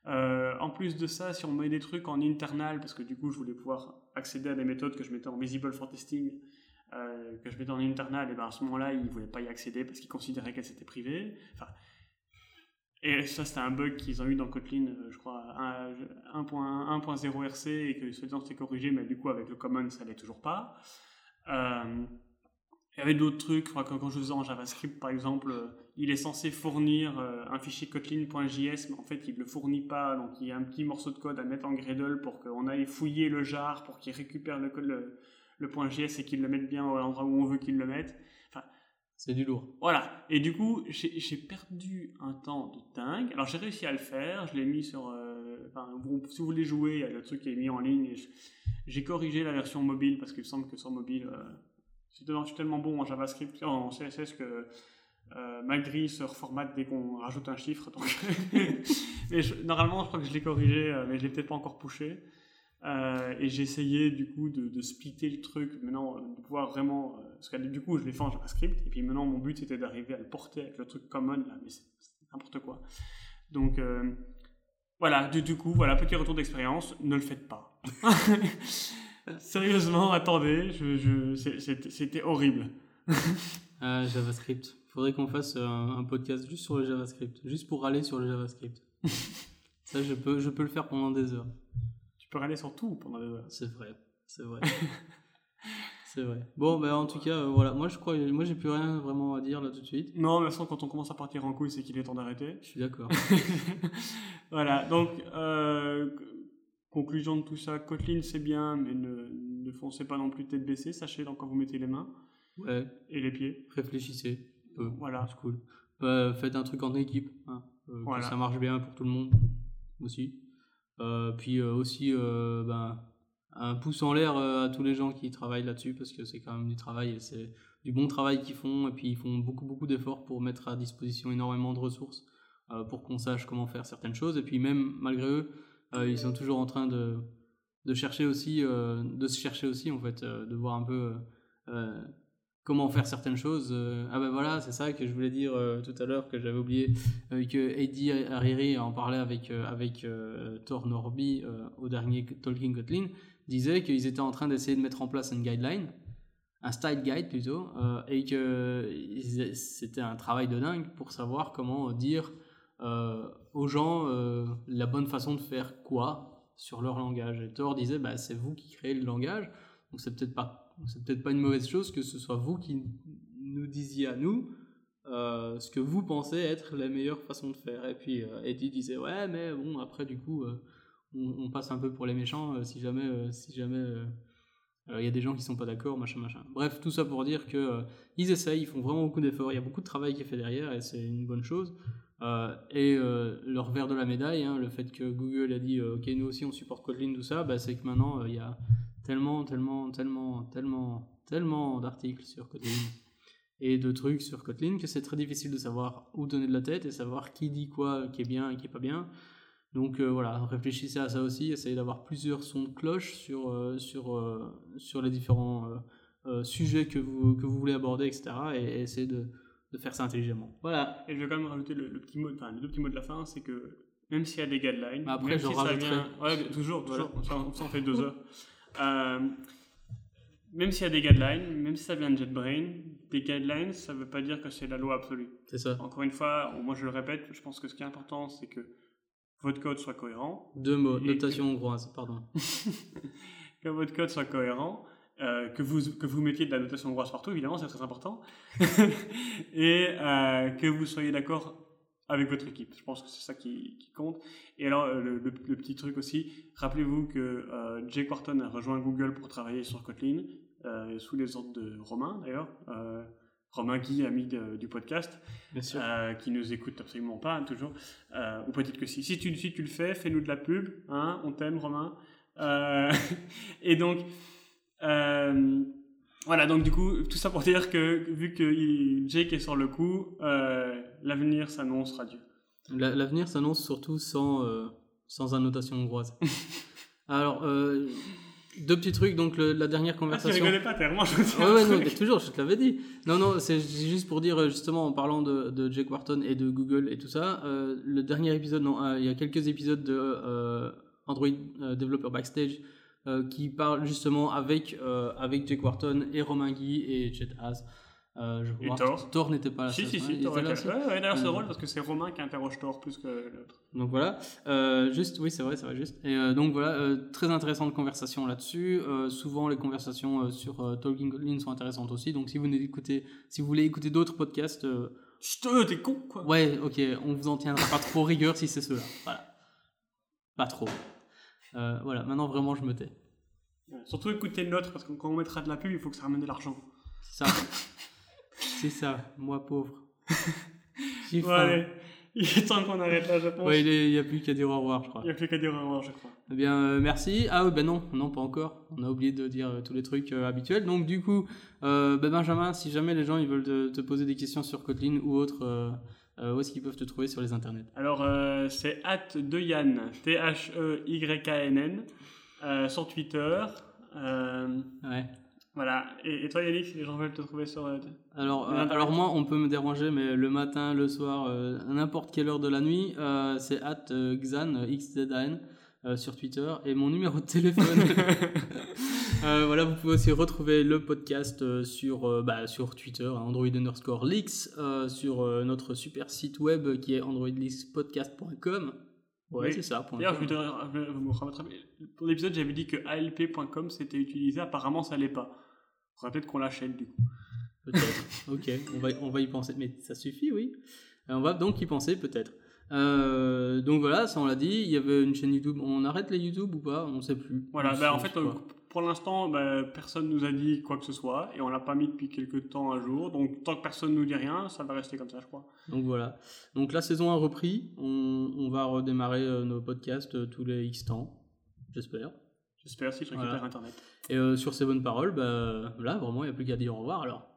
Euh, en plus de ça, si on met des trucs en internal, parce que du coup, je voulais pouvoir accéder à des méthodes que je mettais en visible for testing, euh, que je mettais en internal, et ben à ce moment-là, ils voulaient pas y accéder parce qu'ils considéraient qu'elles étaient privées. Et ça, c'était un bug qu'ils ont eu dans Kotlin, euh, je crois, 1.0 RC, et que soi-disant c'était corrigé, mais du coup, avec le common, ça l'est toujours pas. Euh, il y avait d'autres trucs, quand, je faisais en JavaScript, par exemple, euh, il est censé fournir un fichier kotlin.js, mais en fait, il ne le fournit pas, donc il y a un petit morceau de code à mettre en Gradle pour qu'on aille fouiller le jar, pour qu'il récupère le, le .js et qu'il le mette bien à l'endroit où on veut qu'il le mette. C'est du lourd. Voilà. Et du coup, j'ai perdu un temps de dingue. Alors, j'ai réussi à le faire. Je l'ai mis sur. Euh, enfin, si vous voulez jouer, il y a le truc qui est mis en ligne. J'ai corrigé la version mobile parce qu'il semble que sur mobile, euh, c'est tellement bon en JavaScript, en CSS que euh, ma grille se reformate dès qu'on rajoute un chiffre. Mais normalement, je crois que je l'ai corrigé, euh, mais je l'ai peut-être pas encore poussé. Euh, et j'ai essayé du coup de, de, splitter le truc, maintenant de pouvoir vraiment. Euh, parce que du coup, je l'ai fait en JavaScript, et puis maintenant mon but c'était d'arriver à le porter avec le truc common, là, mais c'est n'importe quoi. Donc euh, voilà, du, du, coup, voilà, petit retour d'expérience, ne le faites pas. Sérieusement, attendez, je, je, c'était horrible. JavaScript. Faudrait qu'on fasse un, un, podcast juste sur le JavaScript, juste pour aller sur le JavaScript. Ça, je peux, je peux le faire pendant des heures aller sur tout pendant des heures. C'est vrai, c'est vrai. c'est vrai. Bon, ben en tout cas, euh, voilà. Moi, je crois, moi, j'ai plus rien vraiment à dire là tout de suite. Non, mais sans quand on commence à partir en couille, c'est qu'il est temps d'arrêter. Je suis d'accord. voilà. Donc, euh, conclusion de tout ça, Kotlin c'est bien, mais ne, ne foncez pas non plus tête baissée. Sachez dans quoi vous mettez les mains. Ouais. Et les pieds. Réfléchissez. voilà. C'est cool. Faites un truc en équipe. Hein. Euh, voilà. ça marche bien pour tout le monde aussi. Euh, puis euh, aussi euh, ben, un pouce en l'air à tous les gens qui travaillent là-dessus parce que c'est quand même du travail et c'est du bon travail qu'ils font et puis ils font beaucoup beaucoup d'efforts pour mettre à disposition énormément de ressources pour qu'on sache comment faire certaines choses. Et puis même malgré eux ils sont toujours en train de, de chercher aussi de se chercher aussi en fait de voir un peu comment faire certaines choses. Euh, ah ben voilà, c'est ça que je voulais dire euh, tout à l'heure que j'avais oublié euh, que Eddie Hariri en parlait avec avec Thor Norby au dernier Talking Kotlin, disait qu'ils étaient en train d'essayer de mettre en place une guideline, un style guide plutôt, et que c'était un travail de dingue pour savoir comment dire aux gens la bonne façon de faire quoi sur leur langage. Et Thor disait bah c'est vous qui créez le langage, donc c'est peut-être pas c'est peut-être pas une mauvaise chose que ce soit vous qui nous disiez à nous euh, ce que vous pensez être la meilleure façon de faire. Et puis euh, Eddie disait ouais mais bon après du coup euh, on, passe un peu pour les méchants si jamais si jamais il y a des gens qui sont pas d'accord machin machin. Bref tout ça pour dire que ils essayent, ils font vraiment beaucoup d'efforts, il y a beaucoup de travail qui est fait derrière et c'est une bonne chose. et leur verre de la médaille, hein, le fait que Google a dit ok nous aussi on supporte Kotlin tout ça, bah, c'est que maintenant il y a tellement, tellement, tellement, tellement, tellement d'articles sur Kotlin et de trucs sur Kotlin que c'est très difficile de savoir où donner de la tête et savoir qui dit quoi qui est bien et qui est pas bien. Donc euh, voilà, réfléchissez à ça aussi, essayez d'avoir plusieurs sons de cloche sur, euh, sur, euh, sur les différents sujets que vous, que vous voulez aborder, etc. Et, essayez de, de, faire ça intelligemment. Voilà. Et je vais quand même rajouter le, petit mot, enfin, les deux petits mots de la fin, c'est que même s'il y a des guidelines, après même je si ça vient... ouais, toujours, toujours, on s'en fait deux heures. Euh, même s'il y a des guidelines, même si ça vient de JetBrain, des guidelines, ça ne veut pas dire que c'est la loi absolue. C'est ça. Encore une fois, moi je le répète, je pense que ce qui est important, c'est que votre code soit cohérent. Deux mots, notation hongroise, pardon. que votre code soit cohérent, euh, que, vous, que vous mettiez de la notation hongroise partout, évidemment, c'est très important. et euh, que vous soyez d'accord avec votre équipe. Je pense que c'est ça qui, compte. Et alors, euh, le, petit truc aussi, rappelez-vous que euh, Jay Quarton a rejoint Google pour travailler sur Kotlin, euh, sous les ordres de Romain d'ailleurs. Romain Guy, ami de- du podcast, Bien sûr. euh, qui nous écoute absolument pas, hein, toujours. Euh, ou peut-être que si. Si tu, si tu le fais, fais-nous de la pub. Hein, on t'aime, Romain. Euh, et donc, euh, voilà, donc du coup, tout ça pour dire que vu que Jake est sur le coup, euh, l'avenir s'annonce radieux. La- L'avenir s'annonce surtout sans, euh, sans annotation hongroise. Alors, euh, deux petits trucs. Donc, le- la dernière Ah, tu conversation. rigolais pas, t'es vraiment gentil. Ouais, ouais, non, mais toujours, je te l'avais dit. Non, non, c'est juste pour dire, euh, justement, en parlant de, de Jake Wharton et de Google et tout ça, le dernier épisode, non, il y a quelques épisodes de Android Developer Backstage euh, qui parlent justement avec, euh, avec Jake Wharton et Romain Guy et Chet Haas. Euh, je Et crois. Thor. Thor n'était pas là. Si, si, si, t'aurais était là ouais, ouais, d'ailleurs, c'est Euh, drôle parce que c'est Romain qui interroge Thor plus que l'autre. Donc voilà, Euh, juste, oui, c'est vrai, c'est vrai, juste. Et euh, donc voilà, très intéressante conversation là-dessus. Souvent, les conversations sur Talking Kotlin sont intéressantes aussi. Donc si vous, écoutez, si vous voulez écouter d'autres podcasts, Chut, t'es con, quoi. ouais, ok, on vous en tiendra pas trop rigueur si c'est cela. Voilà. Pas trop. Euh, voilà, maintenant vraiment, je me tais. Ouais, Surtout écouter le nôtre parce que quand on mettra de la pub, il faut que ça ramène de l'argent. C'est ça. c'est ça, moi pauvre. J'ai allez, il est temps qu'on arrête là, je pense. Ouais, il n'y a plus qu'à dire au revoir, je crois. Il n'y a plus qu'à dire au revoir, je crois. Eh bien, euh, merci. Ah oui, ben non, non, pas encore. On a oublié de dire euh, tous les trucs euh, habituels. Donc, du coup, ben, Benjamin, si jamais les gens ils veulent te, te poser des questions sur Kotlin ou autre, où est-ce qu'ils peuvent te trouver sur les internets Alors, euh, c'est at de Yann, T-H-E-Y-K-N-N, euh, sur Twitter. Euh, Ouais. voilà. Et, et toi, Yannick, si les gens veulent te trouver sur. euh, Alors, euh, alors moi, on peut me déranger, mais le matin, le soir, euh, à n'importe quelle heure de la nuit, euh, c'est at euh, Xan, euh, XZAN, euh, sur Twitter. Et mon numéro de téléphone. Euh, voilà, vous pouvez aussi retrouver le podcast euh, sur, bah, sur Twitter, hein, Android underscore leaks, sur notre super site web qui est androidleakspodcast.com. Ouais, Oui. c'est ça. D'ailleurs, je je vous remettre- Pour l'épisode, j'avais dit que ALP.com c'était utilisé. Apparemment, ça l'est pas. Faudrait peut-être qu'on l'achète du coup. Peut-être. ok, on va, on va y penser. Mais ça suffit, oui. On va donc y penser, peut-être. Euh, donc voilà, ça on l'a dit. Il y avait une chaîne YouTube. On arrête les YouTube ou pas? On sait plus. Voilà, bah, en fait, euh, pour l'instant, bah, personne nous a dit quoi que ce soit et on l'a pas mis depuis quelques temps à jour. Donc, tant que personne nous dit rien, ça va rester comme ça, je crois. Donc voilà. Donc la saison a repris. On, on va redémarrer euh, nos podcasts tous les X temps. J'espère. J'espère si je récupère Voilà. Internet. Et euh, sur ces bonnes paroles, bah, là, vraiment, il n'y a plus qu'à dire au revoir alors.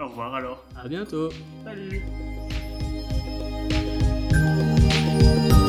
Au revoir alors. À bientôt Salut Thank you.